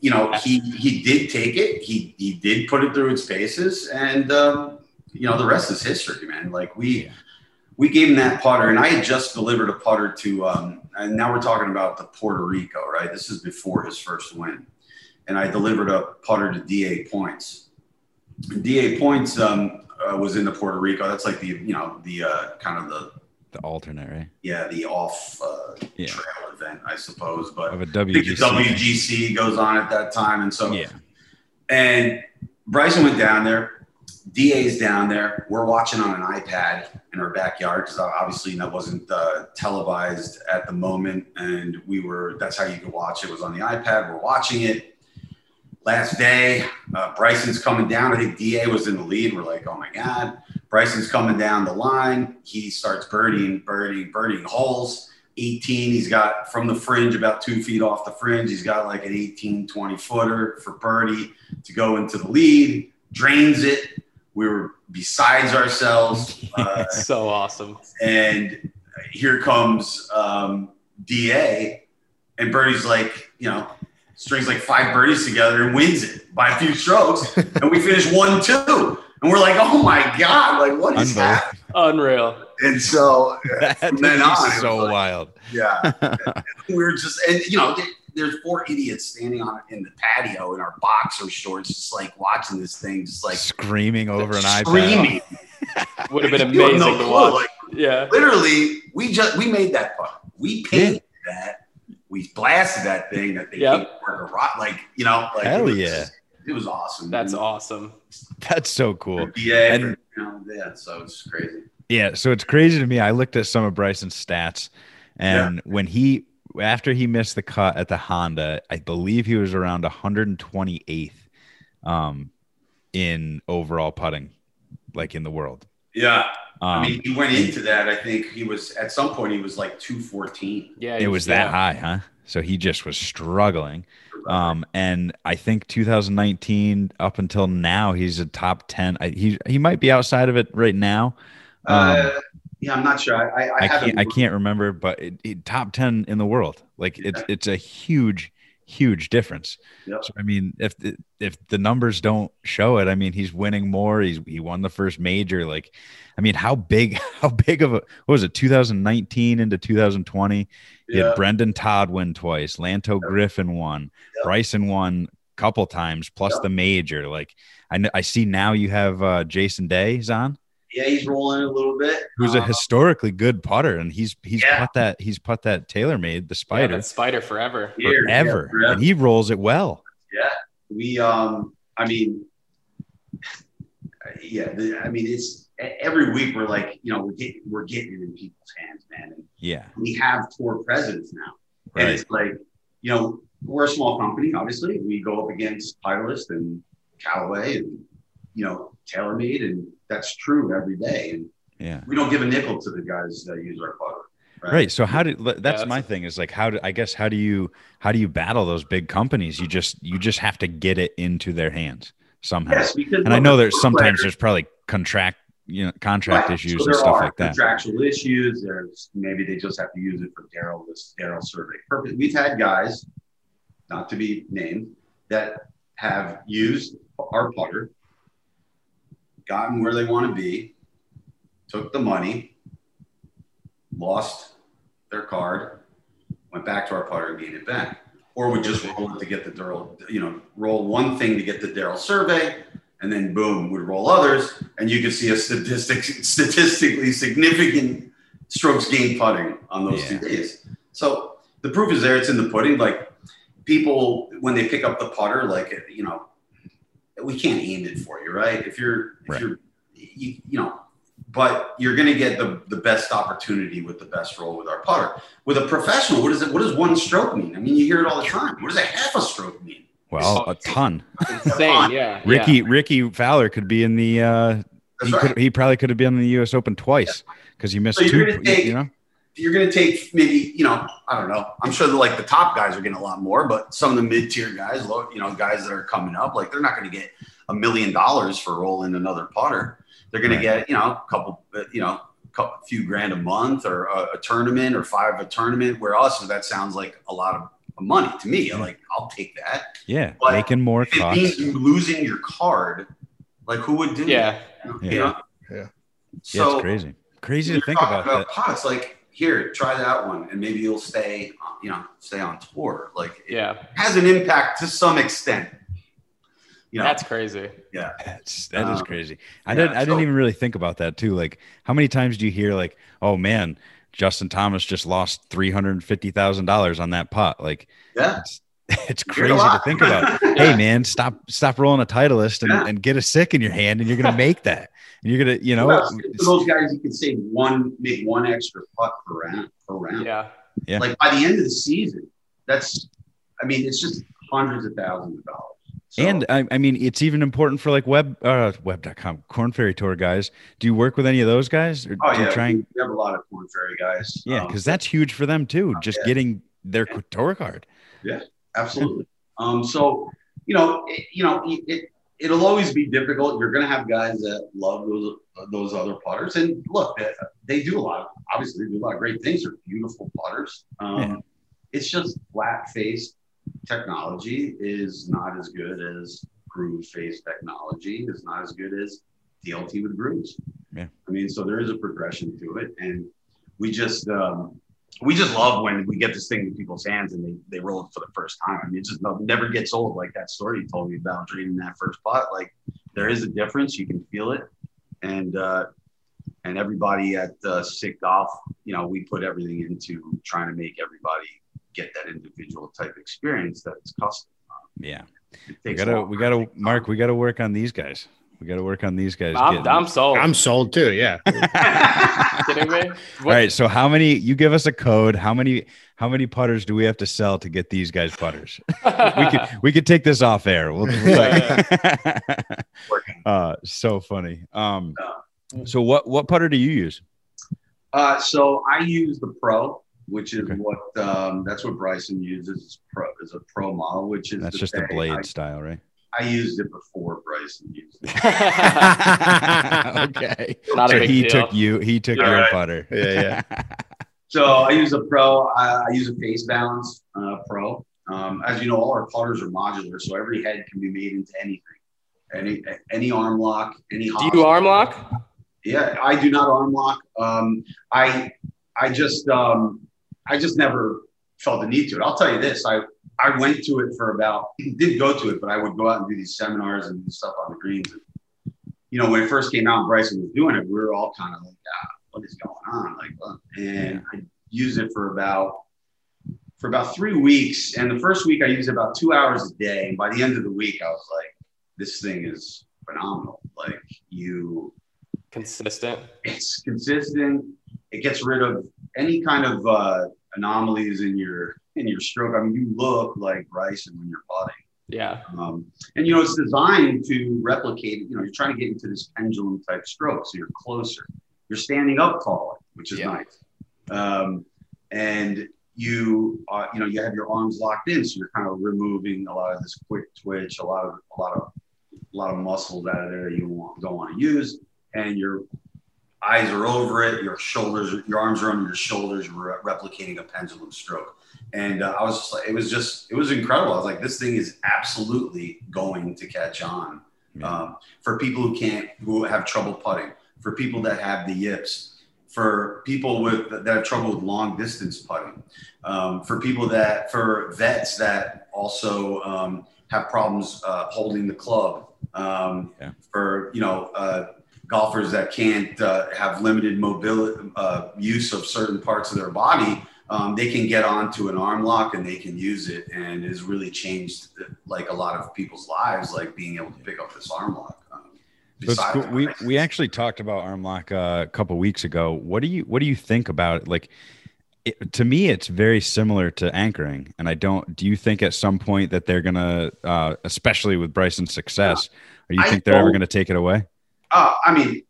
you know, he he did take it. He he did put it through its paces, and um, you know, the rest is history, man. Like we we gave him that putter, and I had just delivered a putter to, um, and now we're talking about the Puerto Rico, right? This is before his first win, and I delivered a putter to D.A. Points. D.A. Points um, uh, was in the Puerto Rico. That's like the you know the uh, kind of the The alternate, right? yeah the off uh, Yeah. trail event, I suppose, but Of a I think the WGC. WGC goes on at that time, and so Yeah. and Bryson went down there. D.A.'s down there. We're watching on an iPad in our backyard because obviously that wasn't uh, televised at the moment, and we were. That's how you could watch it. Was on the iPad. We're watching it. Last day, uh, Bryson's coming down. I think D.A. was in the lead. We're like, oh my god, Bryson's coming down the line. He starts birdieing, birdieing, birdieing holes. 18, he's got from the fringe about two feet off the fringe. He's got like an 18, 20 footer for birdie to go into the lead, drains it. We were besides ourselves. Uh, so awesome and here comes um, D.A., and Birdie's like, you know, strings like five birdies together and wins it by a few strokes, and we finish one two, and we're like, oh my god, like what is happening? unreal And so That from then on, so like- wild. yeah, we were just, and you know, there's four idiots standing on in the patio in our boxer shorts, just like watching this thing, just like Screaming over an iPad. screaming. would have been amazing no to clue, watch like, yeah literally we just we made that fun. We painted that. We blasted that thing that they Yep. can't work a rock like you know like Hell it was, yeah. it was awesome. that's And awesome That's so cool. BA And- you know, yeah, so it's crazy. Yeah, so it's crazy to me. I looked at some of Bryson's stats, and when he after he missed the cut at the Honda, I believe he was around 128th um, in overall putting, like in the world. Yeah, Um, I mean he went into that. I think he was at some point he was like two fourteen. yeah it was yeah. that high, huh? So he just was struggling. Um, and I think 2019 up until now, he's a top 10. I, he he might be outside of it right now. Um, uh, yeah, I'm not sure. I, I, I, I can't I can't remember, but it, it, top 10 in the world. Like it's Yeah. it's a huge huge difference. Yep. So I mean, if the, if the numbers don't show it, I mean, he's winning more. He's he won the first major. Like, I mean, how big how big of a what was it? 2019 into 2020. You Yeah. had Brendon Todd win twice. Lanto Griffin won. Yep. Bryson won a couple times plus Yep. the major. Like I I see now you have uh, Jason Day is on Yeah, he's rolling a little bit. who's a Uh, historically good putter, and he's he's Yeah. put that he's put that TaylorMade the spider that spider forever. here, yeah, forever, forever. and he rolls it well. Yeah, we. Um, I mean, yeah. The, I mean, it's every week we're like, you know, we're getting we're getting it in people's hands, man. And Yeah, we have tour presidents now, and it's like, you know, we're a small company. Obviously, we go up against Titleist and Callaway and you know TaylorMade, and that's true every day. And Yeah, we don't give a nickel to the guys that use our putter. right. So how did that's, that's my a- thing is like how do I guess how do you how do you battle those big companies? You just you just have to get it into their hands somehow. Yes, because and I know there's sometimes players- there's probably contract you know contract Right. issues So and stuff are like that. Contractual issues. There's maybe they just have to use it for Darrell this Darrell survey purpose. We've had guys, not to be named, that have used our putter, gotten where they want to be, took the money, lost their card, went back to our putter and gained it back. Or we just roll it to get the Darrell, you know, roll one thing to get the Darrell survey, and then boom, we'd roll others, and you could see a statistic, statistically significant strokes gained putting on those two days. So the proof is there; it's in the pudding. Like people, when they pick up the putter, like you know, we can't aim it for you, right? If you're, if Right. you're, you, you know, but you're going to get the, the best opportunity with the best roll with our putter. With a professional, what is it? What does one stroke mean? I mean, you hear it all the time. What does a half a stroke mean? Well, a ton. Insane. Yeah. Rickie yeah. Rickie Fowler could be in the. uh he, right. could, he probably could have been in the U.S. Open twice because he missed So two. take- you know, You're going to take maybe, you know, I don't know. I'm sure that like the top guys are getting a lot more, but some of the mid tier guys, low, you know, guys that are coming up, like they're not going to get a million dollars for rolling another putter. They're going Right. to get, you know, a couple, uh, you know, couple, few grand a month or a, a tournament or five a tournament. Where us, that sounds like a lot of money to me. Like I'll take that. yeah, But making more If it means you losing your card, like who would do Yeah. that? Yeah. You know? Yeah. yeah, So it's crazy. Crazy to think talking about that. pots like here try that one and maybe you'll stay uh, you know stay on tour like it Yeah. has an impact to some extent you know That's crazy. That's that is Um, crazy. I yeah, didn't. I didn't even really think about that too. Like, how many times do you hear like, "Oh man, Justin Thomas just lost three hundred fifty thousand dollars on that pot"? Like, yeah it's it's You hear it a crazy to think about. hey man, stop stop rolling a titleist and, Yeah. and get a Sik in your hand, and you're gonna make that. And you're gonna, you know, Well, those guys you can save one make one extra putt per round per round Yeah. Yeah. like by the end of the season that's i mean it's just hundreds of thousands of dollars So- and I, I mean, it's even important for like web uh, web.com Korn Ferry Tour guys. Do you work with any of those guys, or oh do you yeah try and we have a lot of Korn Ferry guys yeah, Um, because that's huge for them too. Just yeah. getting their tour card. Yeah. Absolutely. Um, so you know, it, you know, it, it it'll always be difficult. You're going to have guys that love those those other putters, and look, they, they do a lot. Of, obviously, they do a lot of great things. They're beautiful putters. Um, Yeah. It's just flat face technology is not as good as groove face technology. Is not as good as DLT with grooves. Yeah. I mean, so there is a progression to it, and we just um, we just love when we get this thing in people's hands and they, they roll it for the first time. I mean, it just never gets old. Like that story you told me about dreaming that first putt. Like there is a difference. You can feel it. And, uh, and everybody at uh, Sik Golf, you know, we put everything into trying to make everybody get that individual type experience that is custom. Yeah. It We gotta, we gotta, Mark. We gotta work on these guys. We gotta work on these guys. I'm, getting- I'm sold. I'm sold too. Yeah. kidding me? All What- right. So how many? You give us a code. How many? How many putters do we have to sell to get these guys putters? we could we could take this off air. We'll, we'll Working. uh, so funny. Um, so what what putter do you use? Uh, so I use the Pro. which is Okay. what um, that's what Bryson uses is pro is a pro model, which is That's the just a thing. blade style, right? I, I used it before Bryson used it. okay. Not a so big he deal. took you. He took Yeah, your right. putter. Yeah, yeah. So I use a pro. I, I use a face balance uh, pro. Um, as you know, all our putters are modular, so every head can be made into anything, any any arm lock, any. Do you arm lock? Yeah, I do not arm lock. Um, I I just um, I just never felt the need to it. I'll tell you this. I I went to it for about didn't go to it, but I would go out and do these seminars and do stuff on the greens. And, you know, when it first came out and Bryson was doing it, we were all kind of like, ah, what is going on? Like, what? and I used it for about for about three weeks. And the first week I used about two hours a day. And by the end of the week, I was like, this thing is phenomenal. Like you Consistent. it's consistent. It gets rid of any kind of uh, anomalies in your in your stroke. I mean, you look like Bryson when you're putting. Yeah. Um, and you know, it's designed to replicate. You know, you're trying to get into this pendulum type stroke, so you're closer. You're standing up taller, which is Yeah. nice. Um, and you, uh, you know, you have your arms locked in, so you're kind of removing a lot of this quick twitch, a lot of, a lot of, a lot of muscles out of there you don't want to use, and your eyes are over it. Your shoulders, your arms are under your shoulders. You're re- replicating a pendulum stroke. And uh, I was just like, it was just, it was incredible. I was like, this thing is absolutely going to catch on um, for people who can't, who have trouble putting, for people that have the yips, for people with that have trouble with long distance putting, um, for people that, for vets that also um, have problems uh, holding the club, um, Yeah. for you know uh, golfers that can't uh, have limited mobility uh, use of certain parts of their body um, they can get onto an arm lock and they can use it and it's really changed like a lot of people's lives like being able to pick up this arm lock um, So it's besides cool. We we actually talked about arm lock uh, a couple weeks ago. What do you what do you think about it? Like it, to me, it's very similar to anchoring, and I don't. Do you think at some point that they're gonna, uh, especially with Bryson's success, or you I think they're ever gonna take it away? Uh, i mean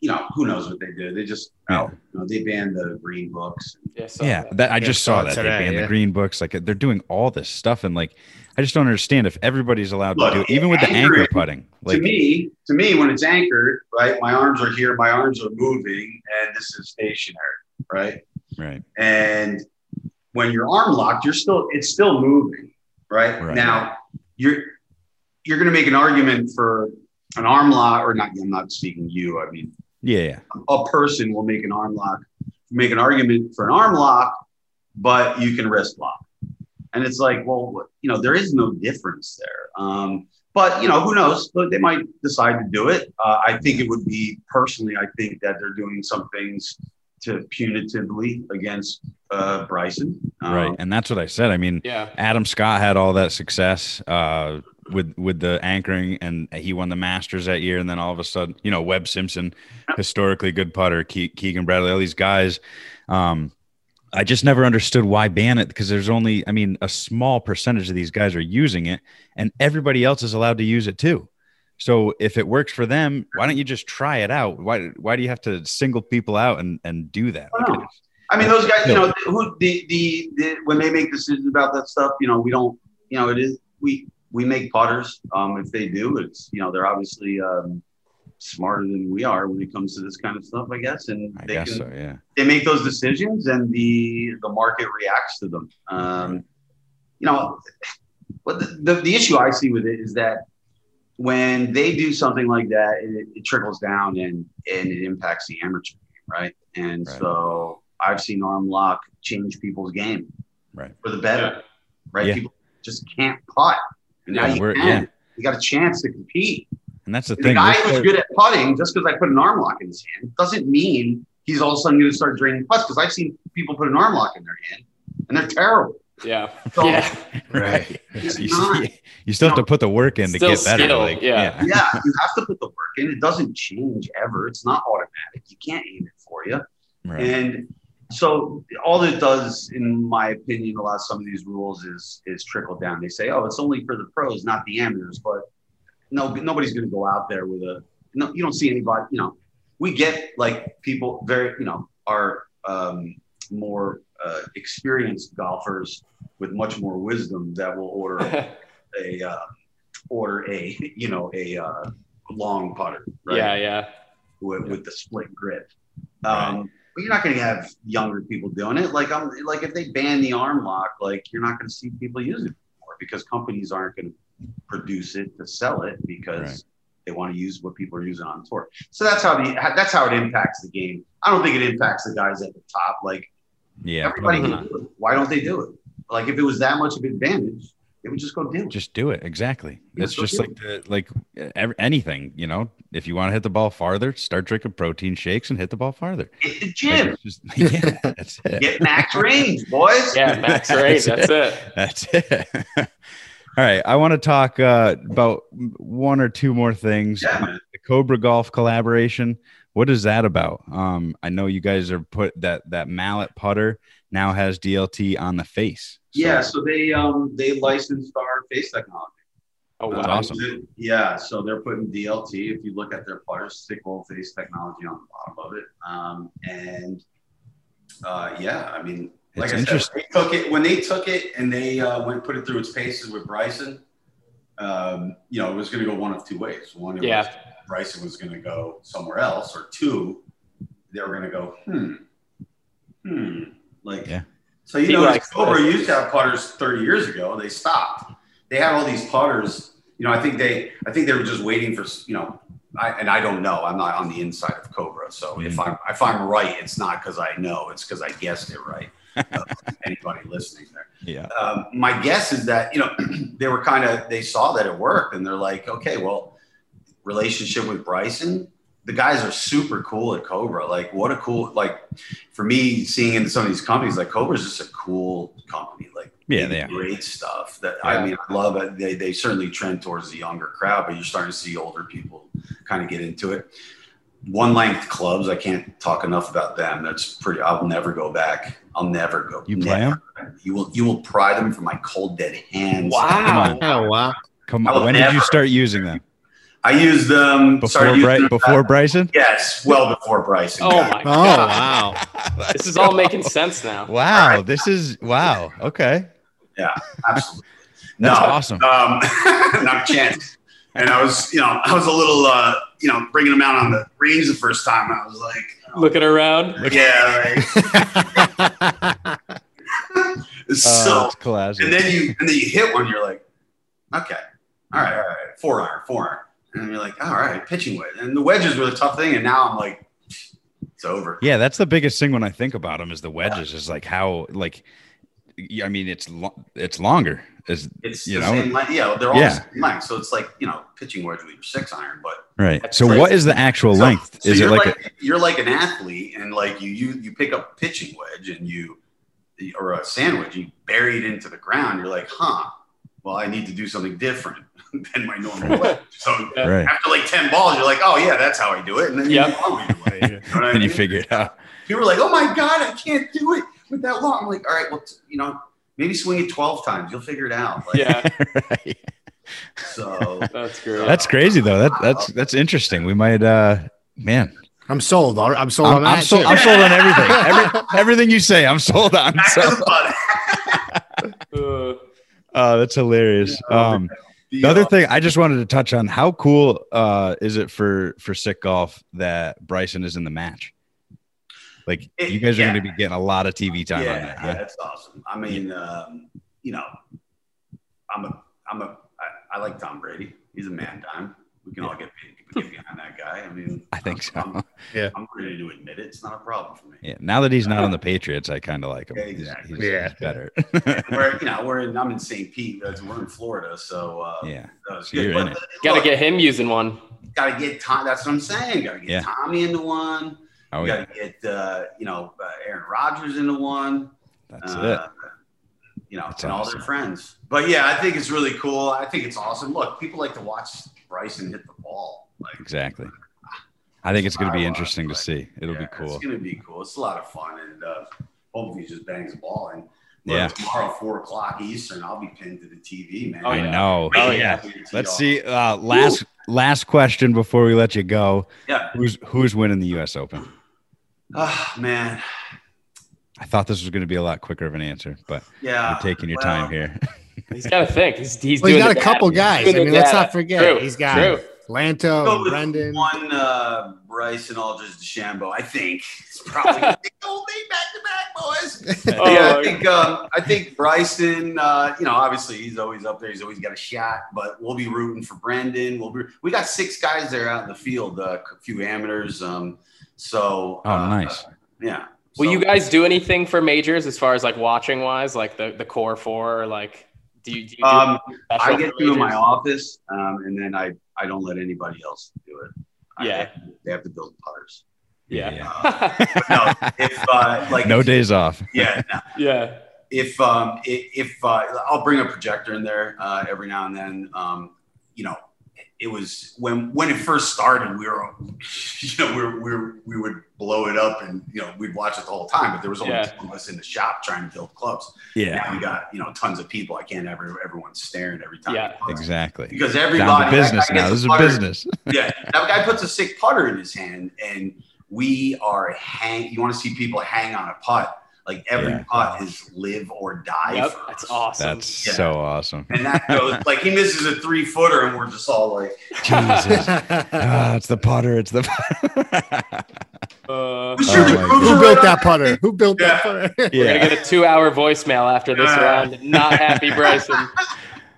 you know who knows what they did they just Yeah. you know, they banned the green books Yeah. Yeah, that I Yeah, just saw saw it that they banned yeah. the green books. Like they're doing all this stuff, and like I just don't understand if everybody's allowed Look, to do it, even with the anchor putting. Like to me, to me, when it's anchored, right, my arms are here, my arms are moving, and this is stationary, right? right, And when you're arm locked, you're still it's still moving, right? Right. Now you're you're going to make an argument for an arm lock, or not? I'm not speaking you. I mean, yeah, yeah, a person will make an arm lock, make an argument for an arm lock, but you can wrist lock. And it's like, well, you know, there is no difference there. Um, but you know, who knows? They might decide to do it. Uh, I think it would be personally. I think that they're doing some things to punitively against uh, Bryson. Um, right. And that's what I said. I mean, yeah. Adam Scott had all that success uh, with with the anchoring, and he won the Masters that year. And then all of a sudden, you know, Webb Simpson, historically good putter, Ke- Keegan Bradley, all these guys. Um, I just never understood why ban it because there's only, I mean, a small percentage of these guys are using it, and everybody else is allowed to use it too. So if it works for them, why don't you just try it out? Why why do you have to single people out and and do that? I Like. I mean, those guys, you know, who the, the the when they make decisions about that stuff, you know, we don't, you know, it is we we make putters. Um, if they do, it's you know, they're obviously um, smarter than we are when it comes to this kind of stuff, I guess, and I they guess can so. Yeah. they make those decisions, and the the market reacts to them. Um, you know, but the, the the issue I see with it is that when they do something like that, it, it trickles down and and it impacts the amateur game, right? And Right. so I've seen arm lock change people's game Right. for the better, right? Yeah. People just can't putt, and now Yeah, you can. yeah. You got a chance to compete. And that's the And thing. the guy who's so- good at putting, just because I put an arm lock in his hand, doesn't mean he's all of a sudden going to start draining putts. Because I've seen people put an arm lock in their hand, and they're terrible. Yeah. So, Yeah. right. You, not. you still have to put the work in to Still get better. skill, like, yeah. yeah, you have to put the work in. It doesn't change ever. It's not automatic. You can't aim it for you. Right. And so all it does, in my opinion, a lot of some of these rules is is trickle down. They say, oh, it's only for the pros, not the amateurs. But no, nobody's going to go out there with a. No, you don't see anybody. You know, we get like people very, you know, are um, more uh, experienced golfers with much more wisdom that will order a uh, order a you know a uh, long putter, right? Yeah, yeah. with, with the split grip. Um, But you're not going to have younger people doing it. Like I'm like if they ban the arm lock, like you're not going to see people use it anymore because companies aren't going to produce it to sell it because Right. they want to use what people are using on tour. So that's how the that's how it impacts the game. I don't think it impacts the guys at the top. Like Yeah, everybody can do it. Why don't they do it? Like if it was that much of an advantage, they would just go do it. just do it. Exactly. Yeah, It's so just like the, like ev- anything, you know. If you want to hit the ball farther, start drinking protein shakes and hit the ball farther. Hit the gym. it's just, yeah, that's it. Get max range, boys. Yeah, max range. That's it. That's it. All right. I want to talk uh, about one or two more things. Yeah, man. The Cobra Golf collaboration. What is that about? Um, I know you guys are put that that mallet putter now has DLT on the face. So- Yeah, so they um they licensed our face technology. Oh That's wow. Uh, awesome. Yeah, so they're putting DLT. If you look at their putters, stick roll face technology on the bottom of it. Um, and uh, yeah, I mean, like It's I interesting. said, they took it when they took it and they uh, went put it through its paces with Bryson. Um, you know, it was going to go one of two ways. One, it Yeah. Bryson was going to go somewhere else, or two, they were going to go, hmm, hmm, like Yeah. So you He know, Cobra used to have putters 30 years ago. They stopped. They had all these putters. You know, I think they, I think they were just waiting for, you know, I, and I don't know. I'm not on the inside of Cobra, so if I'm if I'm right, it's not because I know. It's because I guessed it right. Uh, anybody listening there? Yeah. Um, my guess is that you know they were kind of they saw that it worked, and they're like, okay, well, relationship with Bryson. The guys are super cool at Cobra. Like, what a cool like for me seeing into some of these companies. Like Cobra's just a cool company. Like, Yeah, do they are. great stuff. That I mean, I love it. They they certainly trend towards the younger crowd, but you're starting to see older people kind of get into it. One length clubs, I can't talk enough about them. That's pretty. I'll never go back. I'll never go. You play never. You will you will pry them from my cold dead hands. Wow. Oh wow! Come on. will When did you start using them? I used them Before started using Bry- them before back- Bryson? Yes, well before Bryson. Oh got my Oh wow! This is all making sense now. Wow. This is wow. Okay. Yeah, absolutely. That's no, awesome. Um, not a chance. And I was, you know, I was a little, uh, you know, bringing them out on the range the first time. I was like, oh, Looking around. yeah, right. So, it's classic. and then you, and then you hit one. You're like, okay, all right, all right, four iron, four iron, and you're like, all right, pitching wedge. And the wedges were the tough thing, and now I'm like, it's over. Yeah, that's the biggest thing when I think about them is the wedges. Is like how like, I mean, it's lo- it's longer. Is It's You the know? same length. Yeah, they're all Yeah. the same length. So it's like you know, pitching wedge with your six iron, but right. So crazy. what is the actual So- length? so is it like, like, you're like an athlete, and like you you you pick up a pitching wedge and you or a sandwich, you bury it into the ground. You're like, huh? Well, I need to do something different than my normal wedge. So a right? after like ten balls, you're like, oh yeah, that's how I do it, and then you Yep. move on with. You know what I And you mean? figure it out. People are like, oh my god, I can't do it with that long. I'm like, all right, well, t- you know, maybe swing it twelve times, you'll figure it out. Like, Yeah, right. So that's great. That's crazy though. That that's that's interesting. We might uh man. I'm sold. I'm sold I'm, on I'm sold. I'm sold on everything. Every, everything you say, I'm sold on. back to So, the. Uh, uh, that's hilarious. Um, The, the other uh, thing I just wanted to touch on: how cool uh, is it for for Sik Golf that Bryson is in the match? Like It- you guys are going to be getting a lot of TV time yeah, on that. yeah, Huh? that's awesome. I mean, um, you know, I'm a, I'm a, I, I like Tom Brady. He's a man dime. We can all get, get behind that guy. I mean, I think I'm, so. I'm, I'm ready to admit it. It's not a problem for me. Yeah. Now that he's not on the Patriots, I kind of like him. He's- Exactly. He's, Yeah. he's better. We're, you know, we're in, I'm in St. Pete. We're in Florida, so uh, yeah. that So you're good. in But, uh, gotta get him using one. gotta get Tom. That's what I'm saying. Gotta get Yeah. Tommy into one. Oh you yeah. gotta get, uh, you know, uh, Aaron Rodgers into one. That's Uh, You know, That's and all their friends. But yeah, I think it's really cool. I think it's awesome. Look, people like to watch Bryson hit the ball. Like. Exactly. I think it's going to be I watch, interesting to see. It'll yeah, be cool. It's gonna be cool. It's a lot of fun, and uh, hopefully he just bangs the ball. And Yeah. yeah, tomorrow four o'clock Eastern, I'll be pinned to the TV, man. Oh, I yeah. know. Oh, yeah. Let's see. Uh, last last question before we let you go. Yeah. Who's who's winning the U.S. Open? Ah, man. I thought this was going to be a lot quicker of an answer, but Yeah. you're taking your well, time here. He's got to think. He's he's Well, he's doing got a couple data. guys. I mean, let's not forget. True, He's got true. Lanto, Go Brendon. one uh, Bryson Aldridge DeChambeau. I think it's probably gonna be old day back to back, boys. Oh, yeah, I think um, I think Bryson. Uh, you know, obviously he's always up there. He's always got a shot. But we'll be rooting for Brendon. We'll be. We got six guys there out in the field. Uh, a few amateurs. Um, so. Oh, uh, nice. Yeah. Will So- you guys do anything for majors as far as like watching wise, like the the core four, or like do you? Do you do Um, I get for to in my office, um, and then I I don't let anybody else do it. I- Yeah. they have to build putters. Yeah. No, if uh, like no days off. yeah, no. yeah. if um if uh, I'll bring a projector in there uh, every now and then. Um, you know, it was when when it first started. We were, you know, we were, we were, we would blow it up and you know we'd watch it the whole time. But there was only Yeah. two of us in the shop trying to build clubs. Yeah, Now we got you know tons of people. I can't ever everyone's staring every time. Yeah. exactly. Because Down everybody to business now. This is a putter- business. yeah, that guy puts a Sik putter in his hand, and we are hang. You want to see people hang on a putt? Like every Yeah. putt is live or die. Yep. That's awesome. That's Yeah. so awesome. And that goes like he misses a three footer, and we're just all like, Jesus. Ah, it's the putter. It's the. Uh, "Who's Oh your- my who's God. Who built that on-" putter? Who built that Yeah. putter? We're gonna get a two-hour voicemail after this Yeah. round. Not happy, Bryson.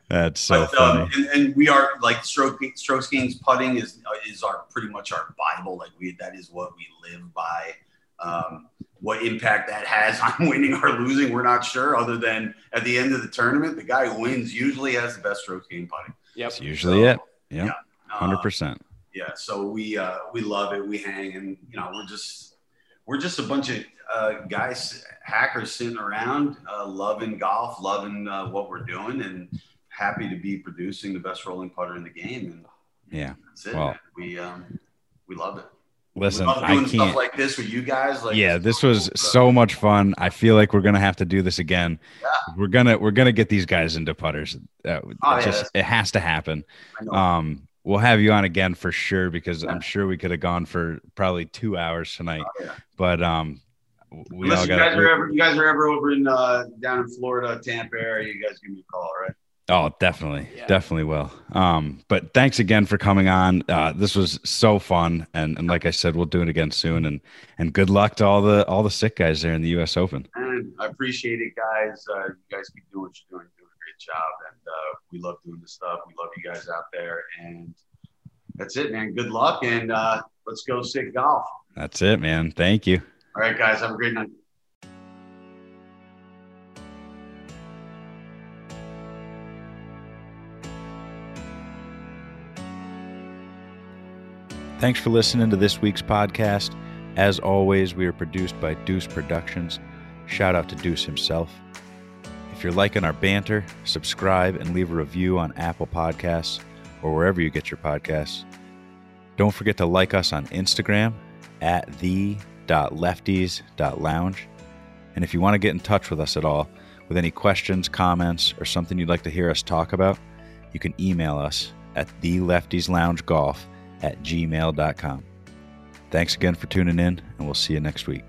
that's so But, funny. um, and, and we are like stroke strokes games putting is is our pretty much our bible. Like we that is what we live by. Um, what impact that has on winning or losing, we're not sure. Other than at the end of the tournament, the guy who wins usually has the best stroke game putting. Yep. That's usually it. Yeah, Uh, hundred percent. yeah so we uh we love it we hang and you know we're just we're just a bunch of uh guys hackers sitting around uh loving golf loving uh, what we're doing and happy to be producing the best rolling putter in the game and Yeah. that's it Well- we um we love it Listen, I can't. like this with you guys like yeah, this cool was stuff. so much fun. I feel like we're gonna have to do this again. Yeah. We're gonna we're gonna get these guys into putters. Uh, Oh, yeah, just it has to happen. Um, we'll have you on again for sure because Yeah. I'm sure we could have gone for probably two hours tonight. Oh. But um, we Unless all you got. guys are ever you guys are ever over in uh down in Florida, Tampa area, you guys give me a call, all right? Oh, definitely, Yeah. definitely will. Um, but thanks again for coming on. Uh, this was so fun, and and like I said, we'll do it again soon. And and good luck to all the all the Sik guys there in the U.S. Open. And I appreciate it, guys. Uh, you guys keep doing what you're doing, doing a great job, and uh, we love doing this stuff. We love you guys out there, and that's it, man. Good luck, and uh, let's go Sik Golf. That's it, man. Thank you. All right, guys, have a great night. Thanks for listening to this week's podcast. As always, we are produced by Deuce Productions. Shout out to Deuce himself. If you're liking our banter, subscribe and leave a review on Apple Podcasts or wherever you get your podcasts. Don't forget to like us on Instagram at the.lefties.lounge. And if you want to get in touch with us at all with any questions, comments, or something you'd like to hear us talk about, you can email us at theleftiesloungegolf at gmail.com. Thanks again for tuning in, and we'll see you next week.